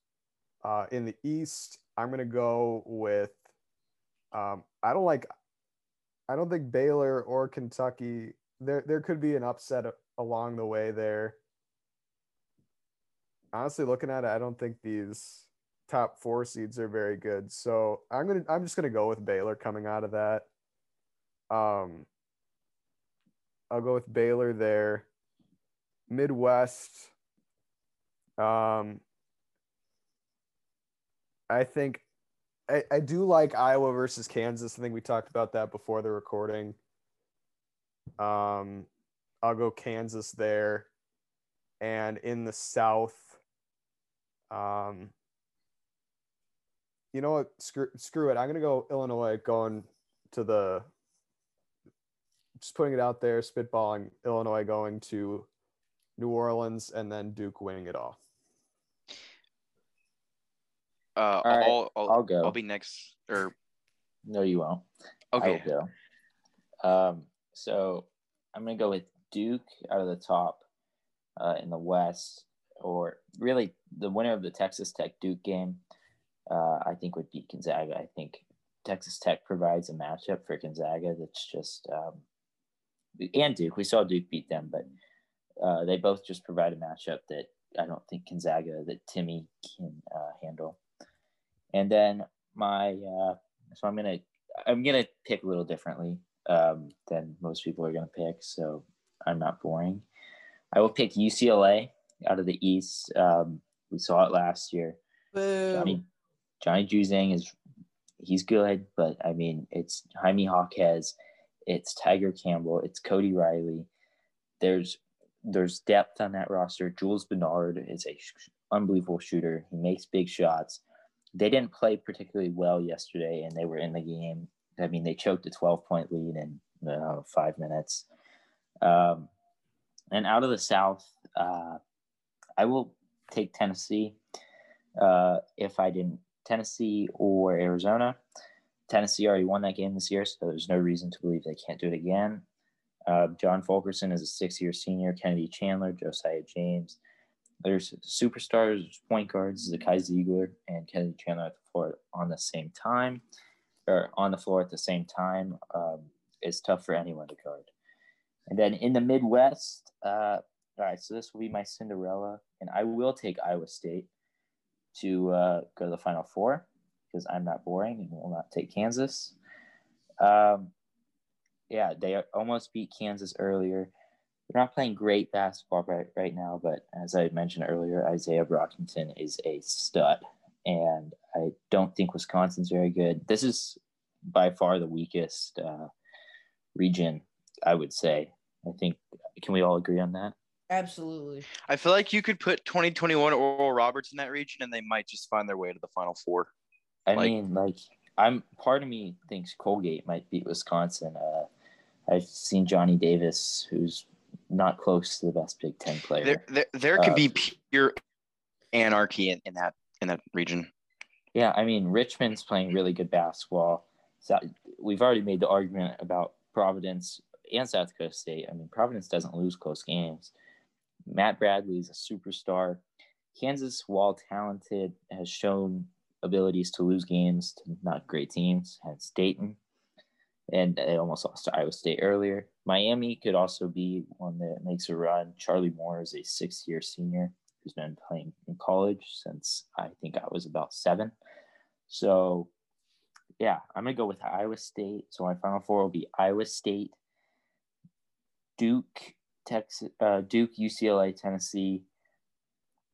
Uh, in the East, I'm gonna go with. Um, I don't like. I don't think Baylor or Kentucky. There, there could be an upset along the way there honestly looking at it, I don't think these top four seeds are very good. So I'm gonna I'm just gonna go with Baylor coming out of that. Um I'll go with Baylor there. Midwest. Um I think I, I do like Iowa versus Kansas. I think we talked about that before the recording. Um I'll go Kansas there. And in the South, um, you know what? Screw, screw it. I'm gonna go Illinois, going to the. Just putting it out there, spitballing Illinois going to New Orleans, and then Duke winning it all. Uh, All right, I'll, I'll, I'll go. I'll be next. Or No, you won't. okay, I will go. Um, so I'm gonna go with Duke out of the top uh, in the West, or really the winner of the Texas Tech Duke game. Uh, I think would beat Gonzaga. I think Texas Tech provides a matchup for Gonzaga that's just um, and Duke. We saw Duke beat them, but uh, they both just provide a matchup that I don't think Gonzaga that Timme can uh, handle. And then my uh, so I'm gonna I'm gonna pick a little differently um, than most people are gonna pick, so I'm not boring. I will pick UCLA out of the East. Um, we saw it last year. Johnny Johnny Juzang is he's good, but I mean it's Jaime Jaquez, it's Tyger Campbell, it's Cody Riley. There's there's depth on that roster. Jules Bernard is a unbelievable shooter. He makes big shots. They didn't play particularly well yesterday, and they were in the game. I mean, they choked a 12 point lead in uh, five minutes. Um, and out of the South, uh, I will take Tennessee uh, if I didn't Tennessee or Arizona. Tennessee already won that game this year, so there's no reason to believe they can't do it again. Uh, John Fulkerson is a six-year senior. Kennedy Chandler, Josiah James. There's superstars, point guards, Zakai Zeigler and Kennedy Chandler at the floor on the same time, or on the floor at the same time. Um, it's tough for anyone to guard. And then in the Midwest, uh, all right, so this will be my Cinderella, and I will take Iowa State to uh, go to the Final Four because I'm not boring and will not take Kansas. Um, yeah, they almost beat Kansas earlier. They're not playing great basketball right, right now, but as I mentioned earlier, Isaiah Brockington is a stud, and I don't think Wisconsin's very good. This is by far the weakest uh, region, I would say. I think, can we all agree on that? Absolutely. I feel like you could put 2021 Oral Roberts in that region, and they might just find their way to the Final Four. I Like- mean, like, I'm part of me thinks Colgate might beat Wisconsin. Uh, I've seen Johnny Davis, who's not close to the best Big Ten player. There, there, there could Uh, be pure anarchy in, in that in that region. Yeah, I mean Richmond's playing really good basketball. So we've already made the argument about Providence and South Dakota State. I mean Providence doesn't lose close games. Matt Bradley is a superstar. Kansas, while talented, has shown abilities to lose games to not great teams. Hence Dayton, and they almost lost to Iowa State earlier. Miami could also be one that makes a run. Charlie Moore is a six-year senior who's been playing in college since I think I was about seven. So, yeah, I'm gonna go with Iowa State. So my final four will be Iowa State, Duke, Texas, uh, Duke, UCLA, Tennessee,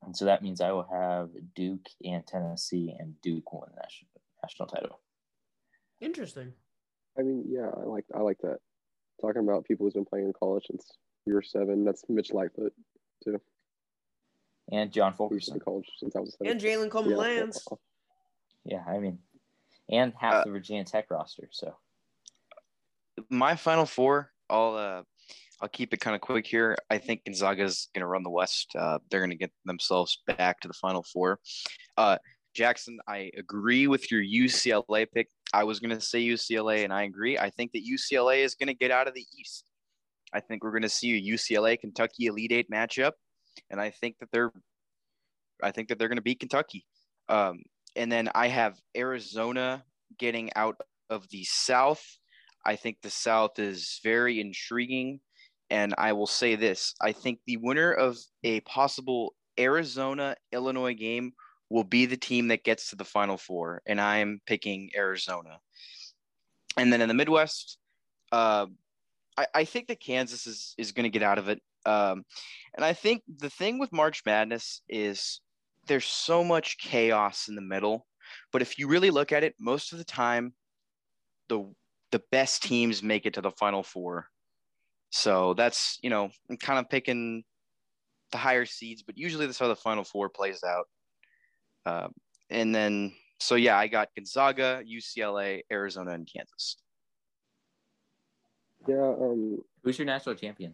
and so that means I will have Duke and Tennessee, and Duke win the national national title. Interesting. I mean, yeah, I like I like that. Talking about people who's been playing in college since year seven. That's Mitch Lightfoot too. And John Who's Fulkerson. been college since I was seven. And Jalen Coleman Yeah, Lands. Yeah, I mean, and half Uh, the Virginia Tech roster. So My Final Four, I'll uh, I'll keep it kind of quick here. I think Gonzaga's going to run the West. Uh, they're going to get themselves back to the Final Four. Uh, Jackson, I agree with your UCLA pick. I was going to say UCLA, and I agree. I think that UCLA is going to get out of the East. I think we're going to see a UCLA Kentucky Elite Eight matchup, and I think that they're, I think that they're going to beat Kentucky. Um, and then I have Arizona getting out of the South. I think the South is very intriguing. And I will say this I think the winner of a possible Arizona Illinois game will be the team that gets to the Final Four. And I'm picking Arizona. And then in the Midwest, uh, I, I think that Kansas is, is going to get out of it. Um, and I think the thing with March Madness is there's so much chaos in the middle. But if you really look at it, most of the time, the the best teams make it to the final four. So that's you know I'm kind of picking the higher seeds, but usually that's how the final four plays out. Uh, and then so yeah, I got Gonzaga, UCLA, Arizona, and Kansas. Yeah, um, who's your national champion?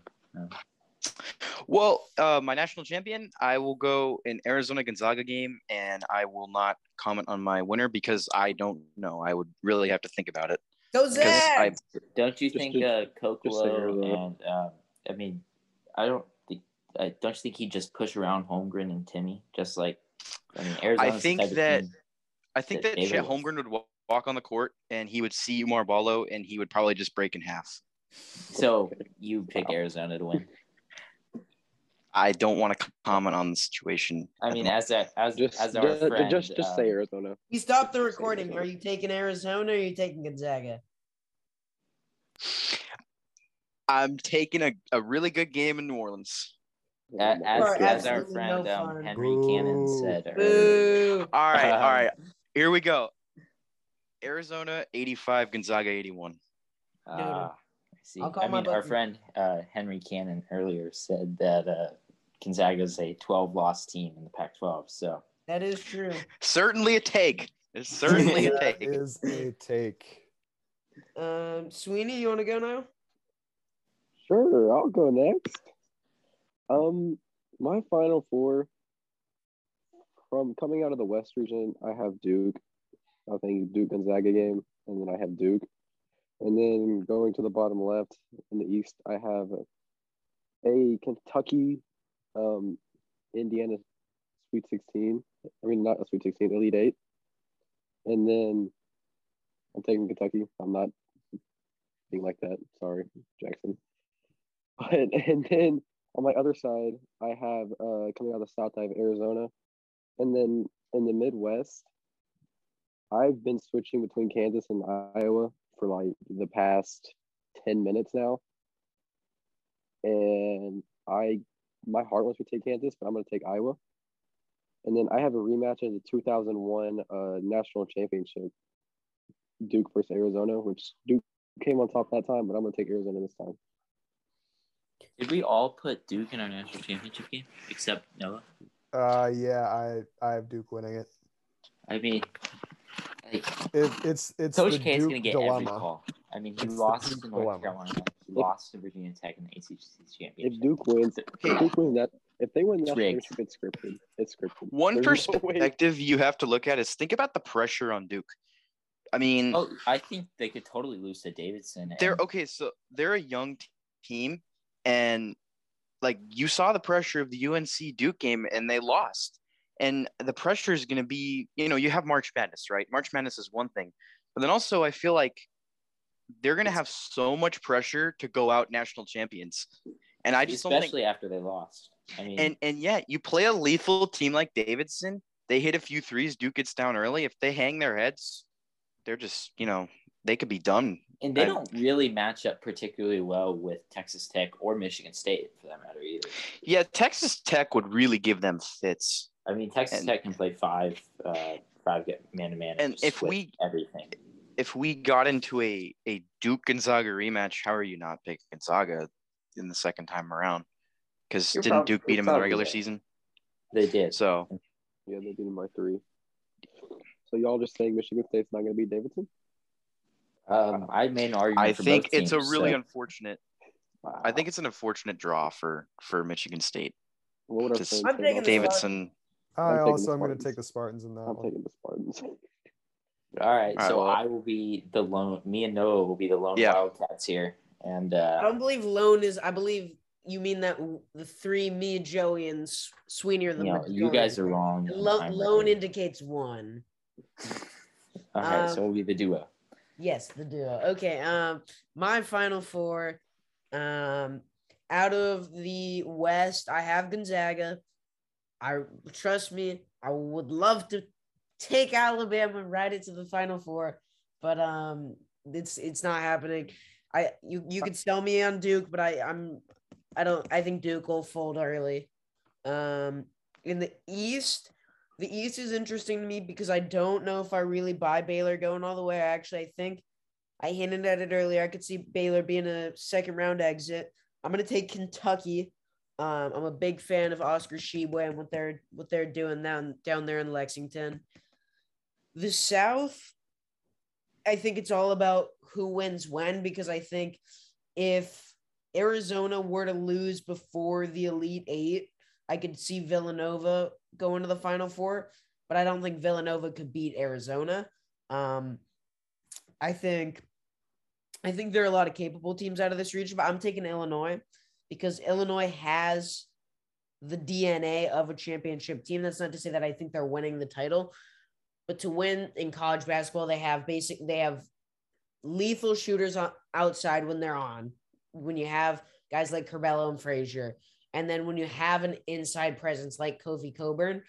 Well, uh, my national champion, I will go in Arizona Gonzaga game, and I will not comment on my winner because I don't know. I would really have to think about it. Go Because I, Don't you think to- uh, Koloko and um, I mean, I don't think I don't you think he'd just push around Holmgren and Timme just like I mean Arizona. think that- I think that that Chet Holmgren would walk on the court, and he would see Oumar Ballo, and he would probably just break in half. so you pick Arizona to win. I don't want to comment on the situation. I mean, as a, as just as our just, friend, just just say um, Arizona. You stop the recording. Are you taking Arizona or are you taking Gonzaga? I'm taking a, a really good game in New Orleans. A- as, as our friend no um, fun. Henry Cannon said earlier. Boo! [LAUGHS] All right, all Um. Here we go. Arizona 85, Gonzaga 81. Ah, I see. I'll call I my mean, our friend uh, Henry Cannon earlier said that uh, is a 12 loss team in the Pac-12. So That is true. [LAUGHS] Certainly a take. It's certainly a take. is a take. Um, Sweeney, you want to go now? Sure, I'll go next. Um, my final four from coming out of the West region, I have Duke. I think Duke Gonzaga game, and then I have Duke. And then going to the bottom left in the East, I have a Kentucky, um, Indiana Sweet 16. I mean, not a Sweet 16, Elite Eight. And then I'm taking Kentucky. I'm not being like that. Sorry, Jackson. [LAUGHS] But and then on my other side, I have uh, coming out of the South, I have Arizona, and then in the Midwest, I've been switching between Kansas and Iowa for like the past ten minutes now, and I my heart wants me to take Kansas, but I'm going to take Iowa. And then I have a rematch of the 2001 uh, national championship, Duke versus Arizona, which Duke came on top that time, but I'm going to take Arizona this time. Did we all put Duke in our national championship game except Noah? Uh, yeah, I I have Duke winning it. I mean, like, it it's it's Coach the K is going to get dilemma. every call. I mean, he It's lost to North dilemma. Carolina. He lost to Virginia Tech in the ACC championship. If Duke wins, if Duke wins that, if they win that championship, it's scripted. It's scripted. One There's no perspective you have to look at is think about the pressure on Duke. I mean, Oh, I think they could totally lose to Davidson. they're okay. So they're a young team, and like you saw the pressure of the UNC Duke game, and they lost. And the pressure is going to be, you know, you have March Madness, right? March Madness is one thing, but then also I feel like they're going to have so much pressure to go out national champions, and I just don't think especially after they lost. I mean, And and yeah, you play a lethal team like Davidson. They hit a few threes. Duke gets down early. If they hang their heads, they're just you know they could be done. And they I- don't really match up particularly well with Texas Tech or Michigan State for that matter either. Yeah, Texas Tech would really give them fits. I mean, Texas And- Tech can play five, uh, five man to man, And if we- everything, If we got into a a Duke Gonzaga rematch, how are you not picking Gonzaga in the second time around? Because didn't prob- Duke beat you're them in the regular right. season? they did. So Yeah, they beat him by three. So y'all just saying Michigan State's not going to beat Davidson? Um, I made an argument. I for think both it's a really so- unfortunate. Wow. I think it's an unfortunate draw for for Michigan State. What would our just- I'm taking about the? Davidson. I'm I taking also the am going to take the Spartans in that I'm one. taking the Spartans. [LAUGHS] All right, All right, so well- I will be the lone. Me and Noah will be the lone Yeah. Wildcats here, and I uh, don't believe lone is. I believe you mean that the three, me, and Joey, and S- Sweeney are the. you know, you guys are wrong. majority. Lo- lone right. indicates one. [LAUGHS] All right, um, so we'll be the duo. Yes, the duo. Okay. Um, my final four. Um, out of the West, I have Gonzaga. I trust me. I would love to take Alabama right into the Final Four, but um, it's it's not happening. I you you could sell me on Duke, but I I'm I don't I think Duke will fold early. Um, in the East, the East is interesting to me because I don't know if I really buy Baylor going all the way. I actually I think I hinted at it earlier. I could see Baylor being a second round exit. I'm gonna take Kentucky. Um, I'm a big fan of Oscar Tshiebwe and what they're what they're doing down down there in Lexington. The South, I think it's all about who wins when because I think if Arizona were to lose before the Elite Eight, I could see Villanova going to the Final Four, but I don't think Villanova could beat Arizona. Um, I think, I think there are a lot of capable teams out of this region, but I'm taking Illinois because Illinois has the DNA of a championship team. That's not to say that I think they're winning the title, but to win in college basketball, they have basic, they have lethal shooters on outside when they're on. When you have guys like Curbelo and Frazier, and then when you have an inside presence like Kofi Cockburn,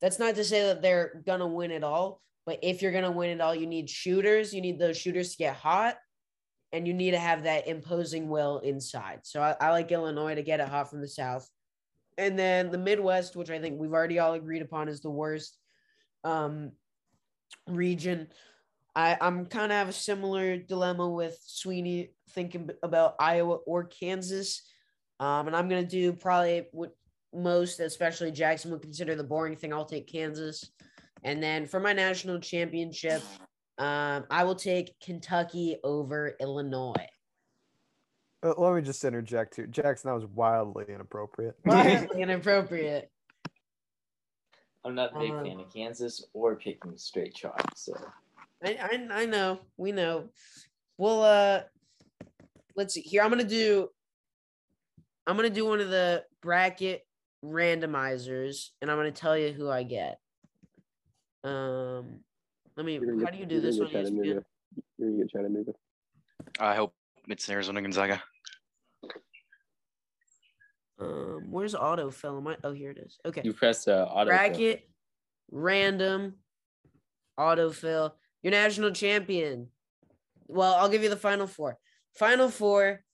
that's not to say that they're gonna win it all. But if you're gonna win it all, you need shooters. You need those shooters to get hot, and you need to have that imposing will inside. So I, I like Illinois to get it hot from the south, and then the Midwest, which I think we've already all agreed upon is the worst um, region. I, I'm kind of have a similar dilemma with Sweeney thinking about Iowa or Kansas. Um, and I'm going to do probably what most, especially Jackson, would consider the boring thing, I'll take Kansas. And then for my national championship, um, I will take Kentucky over Illinois. Uh, let me just interject here. Jackson, that was wildly inappropriate. [LAUGHS] Wildly [LAUGHS] inappropriate. I'm not a big Um, fan of Kansas or picking straight chalk. So I, I I know, we know. Well, uh, let's see. Here, I'm gonna do. I'm gonna do one of the bracket randomizers, and I'm gonna tell you who I get. Um, let me. How get- do you do this one? get ESPN? Chattanooga. You're gonna get Chattanooga. I hope it's Arizona Gonzaga. Um, where's autofill? Am I? Oh, here it is. Okay. you press uh, auto. bracket, random, autofill. Your national champion. Well, I'll give you the final four. Final four.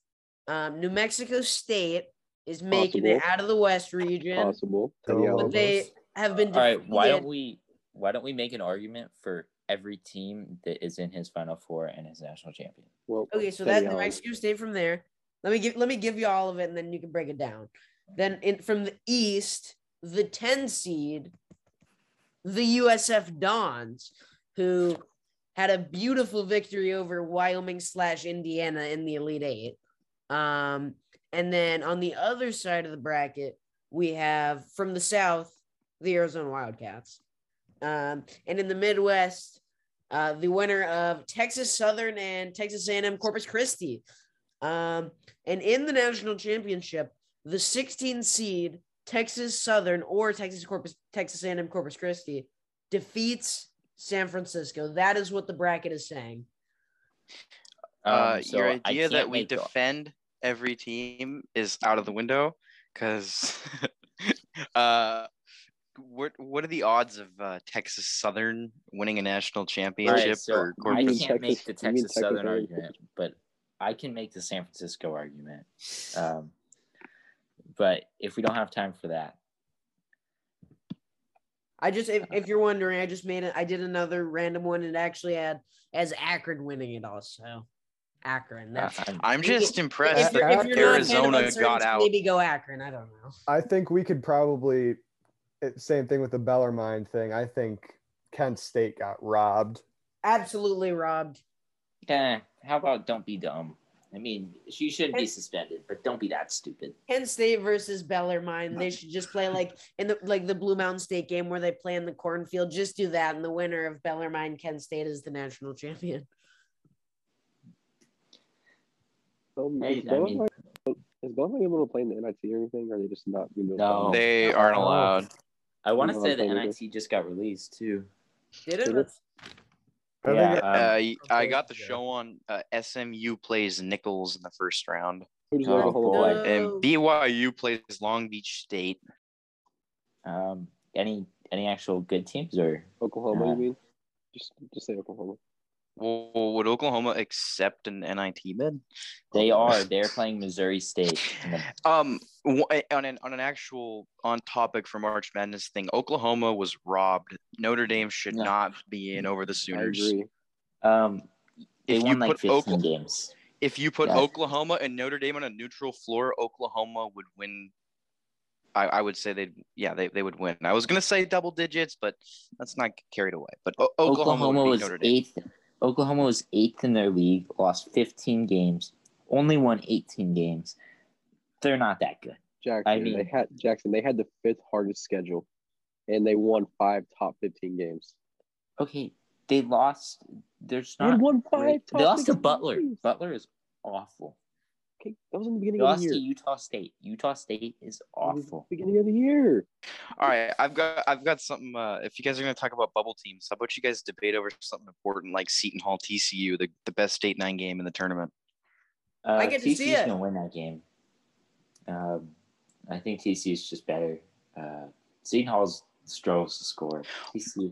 Um, New Mexico State is making it out of the West region, Possible. Teddy Go. Allen. but they have been. All right, why don't we why don't we make an argument for every team that is in his final four and his national champion? Well, Okay, so Teddy that New Mexico State from there. Let me give let me give you all of it, and then you can break it down. Then in from the East, the ten seed, the USF Dons, who had a beautiful victory over Wyoming slash Indiana in the Elite Eight. Um, and then on the other side of the bracket, we have from the South, the Arizona Wildcats. Um, and in the Midwest, uh, the winner of Texas Southern and Texas A&M Corpus Christi. Um, and in the national championship, the 16 seed Texas Southern or Texas Corpus Texas A&M Corpus Christi defeats San Francisco. That is what the bracket is saying. Um, uh, so your idea that we make the- defend every team is out of the window because [LAUGHS] uh, what what are the odds of uh, Texas Southern winning a national championship right, so or I can't make the Texas- you mean Texas Texas Southern argument, but I can make the San Francisco argument. Um, but if we don't have time for that, I just, if, if you're wondering, I just made it. I did another random one and actually had as Akron winning it also. Akron. That's, I'm- I'm If just impressed if that if you're not a fan of Arizona got out. maybe go Akron. I don't know. I think we could probably same thing with the Bellarmine thing. I think Kent State got robbed. Absolutely robbed. eh, how about don't be dumb? I mean, she shouldn't be suspended, but don't be that stupid. Kent State versus Bellarmine. They should just play like in the like the Blue Mountain State game where they play in the cornfield. Just do that, and the winner of Bellarmine Kent State is the national champion. Um, Hey, is I mean, Bellarmine is Bellarmine able to play in the NIT or anything? Or are they just not doing those No. things? They aren't Oh. allowed. I want to say the fine with NIT just got released too. Did Did it? it? I Yeah, um, Uh, y- I okay, got the show on uh, SMU plays Nicholls in the first round, Oh, boy. and BYU plays Long Beach State. Um, any any actual good teams or Oklahoma, Uh, you mean? Just just say Oklahoma. Well, would Oklahoma accept an NIT bid? they are [LAUGHS] they're playing Missouri State. [LAUGHS] Um, on an on an actual on topic for March Madness thing, Oklahoma was robbed. Notre Dame should No. not be in over the I Sooners. agree. Um, they If you like put 15 Okla- games. If you put Yeah. Oklahoma and Notre Dame on a neutral floor, Oklahoma would win. I, I would say they'd yeah they, they would win. I was gonna say double digits, but let's not get carried away. But o- Oklahoma, Oklahoma was Notre Dame. eighth. Oklahoma was eighth in their league, lost 15 games, only won 18 games. They're not that good. Jackson, mean- they had Jackson. They had the fifth hardest schedule, and they won five top fifteen games. Okay, they lost. There's They not. won five. Top They lost to Butler. games. Butler is awful. Okay, that was in the They beginning of lost the to year. Utah State. Utah State is awful. beginning of the year. All right, I've got I've got something. Uh, if you guys are gonna talk about bubble teams, how about you guys debate over something important like Seton Hall TCU, the, the best state nine game in the tournament? Uh, I get to see TCU's it. gonna win that game. Um, I think TCU is just better. Uh, Seton Hall's struggles to score. TCU.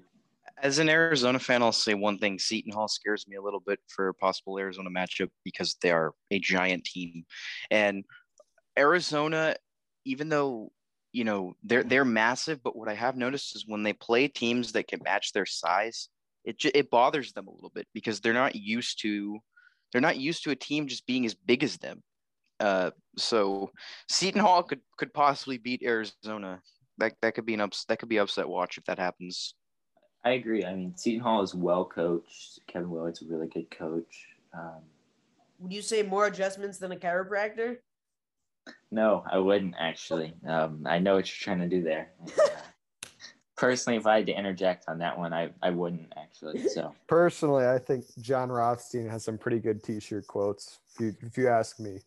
As an Arizona fan, I'll say one thing: Seton Hall scares me a little bit for a possible Arizona matchup because they are a giant team, and Arizona, even though you know they're they're massive, but what I have noticed is when they play teams that can match their size, it it bothers them a little bit because they're not used to they're not used to a team just being as big as them. Uh, so Seton Hall could could possibly beat Arizona. That that could be an ups that could be upset watch if that happens. I agree. I mean, Seton Hall is well coached. Kevin Willard's a really good coach. Um, Would you say more adjustments than a chiropractor? no, I wouldn't actually. Um, I know what you're trying to do there. Uh, [LAUGHS] personally, if I had to interject on that one, I, I wouldn't actually. So Personally, I think Jon Rothstein has some pretty good T-shirt quotes. If you, if you ask me,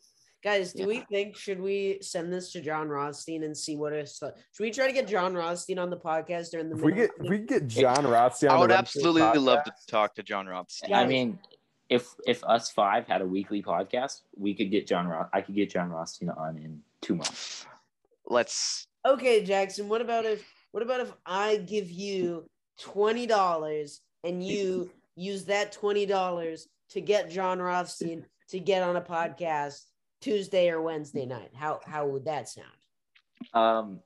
Guys, do we think should we send this to Jon Rothstein and see what is? Should we try to get Jon Rothstein on the podcast during the? if we get if we get Jon Rothstein, I would the Red Shirt absolutely love to talk to Jon Rothstein. I mean, if if us five had a weekly podcast, we could get Jon Roth. I could get Jon Rothstein on in two months. Let's Okay, Jackson. What about if what about if I give you twenty dollars and you use that twenty dollars to get Jon Rothstein to get on a podcast Tuesday or Wednesday night? How how would that sound? Um,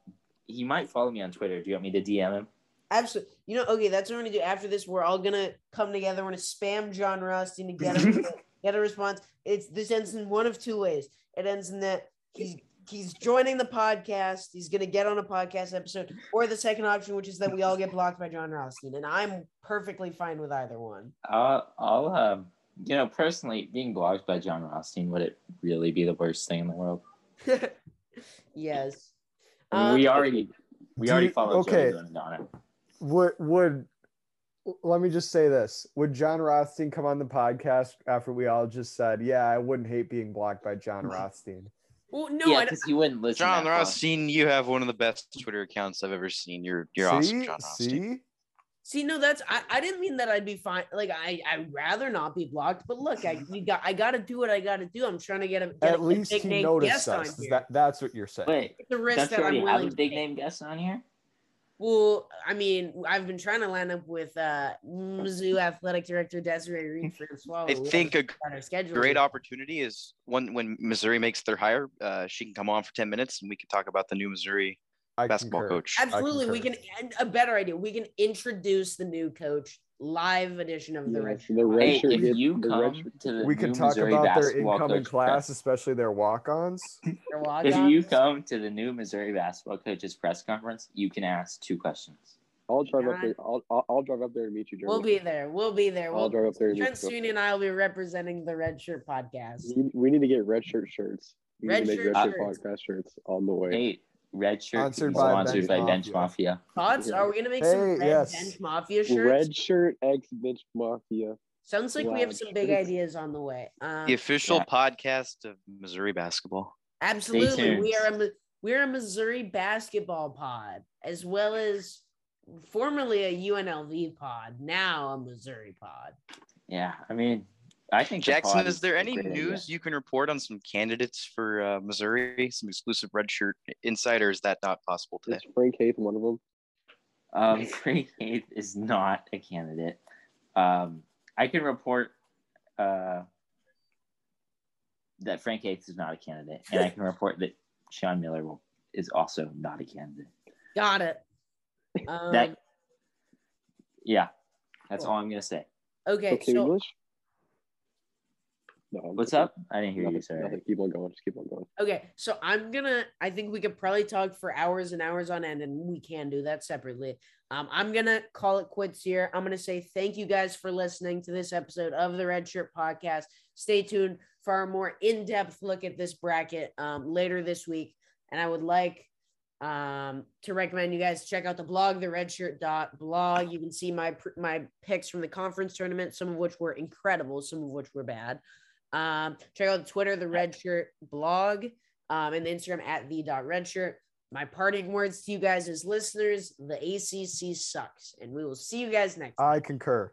he might follow me on Twitter. Do you want me to DM him? Absolutely. You know, okay, that's what we're gonna do after this. We're all gonna come together. We're gonna spam Jon Rothstein to get him [LAUGHS] get a response. It's this ends in one of two ways. It ends in that he's he's joining the podcast. He's gonna get on a podcast episode, or the second option, which is that we all get blocked by Jon Rothstein, and I'm perfectly fine with either one. I'll, I'll um, you know, personally, being blocked by Jon Rothstein would it really be the worst thing in the world? [LAUGHS] yes. I mean, we Um, already we already you- followed okay. Joey Bonadonna. would would let me just say this: Would Jon Rothstein come on the podcast after we all just said, "Yeah, I wouldn't hate being blocked by Jon [LAUGHS] Rothstein"? Well, no, yeah, I, because he wouldn't listen. Jon that far. Rothstein, you have one of the best Twitter accounts I've ever seen. You're you're awesome, Jon Rothstein. see, See, no, that's I, I didn't mean that I'd be fine. Like I I'd rather not be blocked, but look, I you got I gotta do what I gotta do. I'm trying to get a get at a least big he name noticed guest on us. here. That, that's what you're saying. Wait, it's a risk don't that you I'm already have a big name guest on here? Well, I mean, I've been trying to line up with uh Mizzou athletic director Desiree Reed Francois. I We think a our schedule Great opportunity is when when Missouri makes their hire. Uh, she can come on for ten minutes and we can talk about the new Missouri I basketball concur. coach. Absolutely, we can. And a better idea, we can introduce the new coach live edition of the Yeah, Red so the red Hey, shirt if you the red come shirt- to the We can new talk Missouri about their basketball incoming coach class, especially their walk-ons. [LAUGHS] Their If you come to the new Missouri basketball coaches press conference, you can ask two questions. I'll drive up there. I'll, I'll I'll drive up there to meet you, Jeremy. We'll be there. We'll be there. I'll We'll, drive up there and Trent. Sweeney and I will be representing the Red Shirt Podcast. We- We need to get red shirt shirts. We Red need to make shirt red shirt shirts. podcast shirts on the way. Hey, Red Shirt Sponsored by sponsored Bench by Bench Mafia. Mafia. Thoughts? Yeah. Are we gonna make some Hey, red yes. bench mafia shirts? Red shirt X bench mafia. Sounds like we have some big ideas on the way. Um, The official yeah. podcast of Missouri basketball. absolutely, we are a we're a Missouri basketball pod, as well as formerly a UNLV pod, now a Missouri pod. Yeah, I mean, I think Jackson, pod is there any great idea. news you can report on some candidates for uh, Missouri? Some exclusive red shirt insider? Is that not possible today? Is Frank Haith one of them? Um, [LAUGHS] Frank Haith is not a candidate. Um, I can report uh, that Frank Haith is not a candidate, and I can report that Sean Miller will, is also not a candidate. Got it. Um, That, yeah, that's Cool. all I'm gonna say. okay, Okay, so English? No. I'm What's kidding. up? I didn't hear Nothing, you. Sorry. nothing. Keep on going. Just keep on going. Okay, so I'm gonna. I think we could probably talk for hours and hours on end, and we can do that separately. Um, I'm gonna call it quits here. I'm gonna say thank you guys for listening to this episode of the Red Shirt Podcast. Stay tuned for a more in-depth look at this bracket um, later this week, and I would like um, to recommend you guys check out the blog, the redshirt.blog. You can see my my picks from the conference tournament, some of which were incredible, some of which were bad. Um, check out the Twitter, the Red Shirt blog, um, and the Instagram at the dot redshirt. My parting words to you guys as listeners: the ACC sucks, and we will see you guys next. time. I concur.